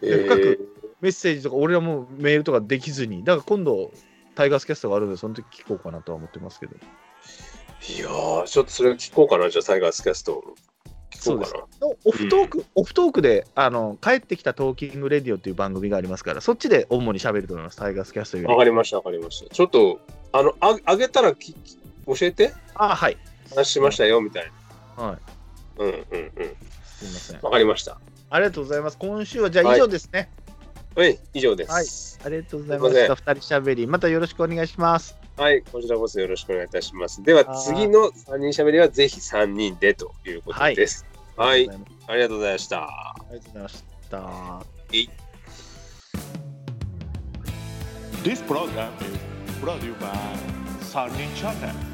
え深くメッセージとか、俺らもメールとかできずに。だから今度、タイガースキャストがあるので、その時聞こうかなとは思ってますけど。いやー、ちょっとそれ聞こうかな、じゃあ、タイガースキャスト。聞こうかな。オフトーク、オフトークで、あの、帰ってきたトーキングレディオっていう番組がありますから、そっちで主に喋ると思います。タイガースキャストより。わかりました、わかりました。ちょっと、あの、ああげたらきき教えて？あ、はい。話しましたよ、みたいな。はい。うんうんうん。すみません。わかりました。ありがとうございます。今週はじゃあ以上ですね。はい、以上です。ありがとうございますした。二人しゃべり、またよろしくお願いします。はい、こちらこそよろしくお願いいたします。では、はい次の3人しゃべりはぜひ3人でということです。はい、ありありがとうございました。がとうございました。This program is brought to you by Sarnin Channel.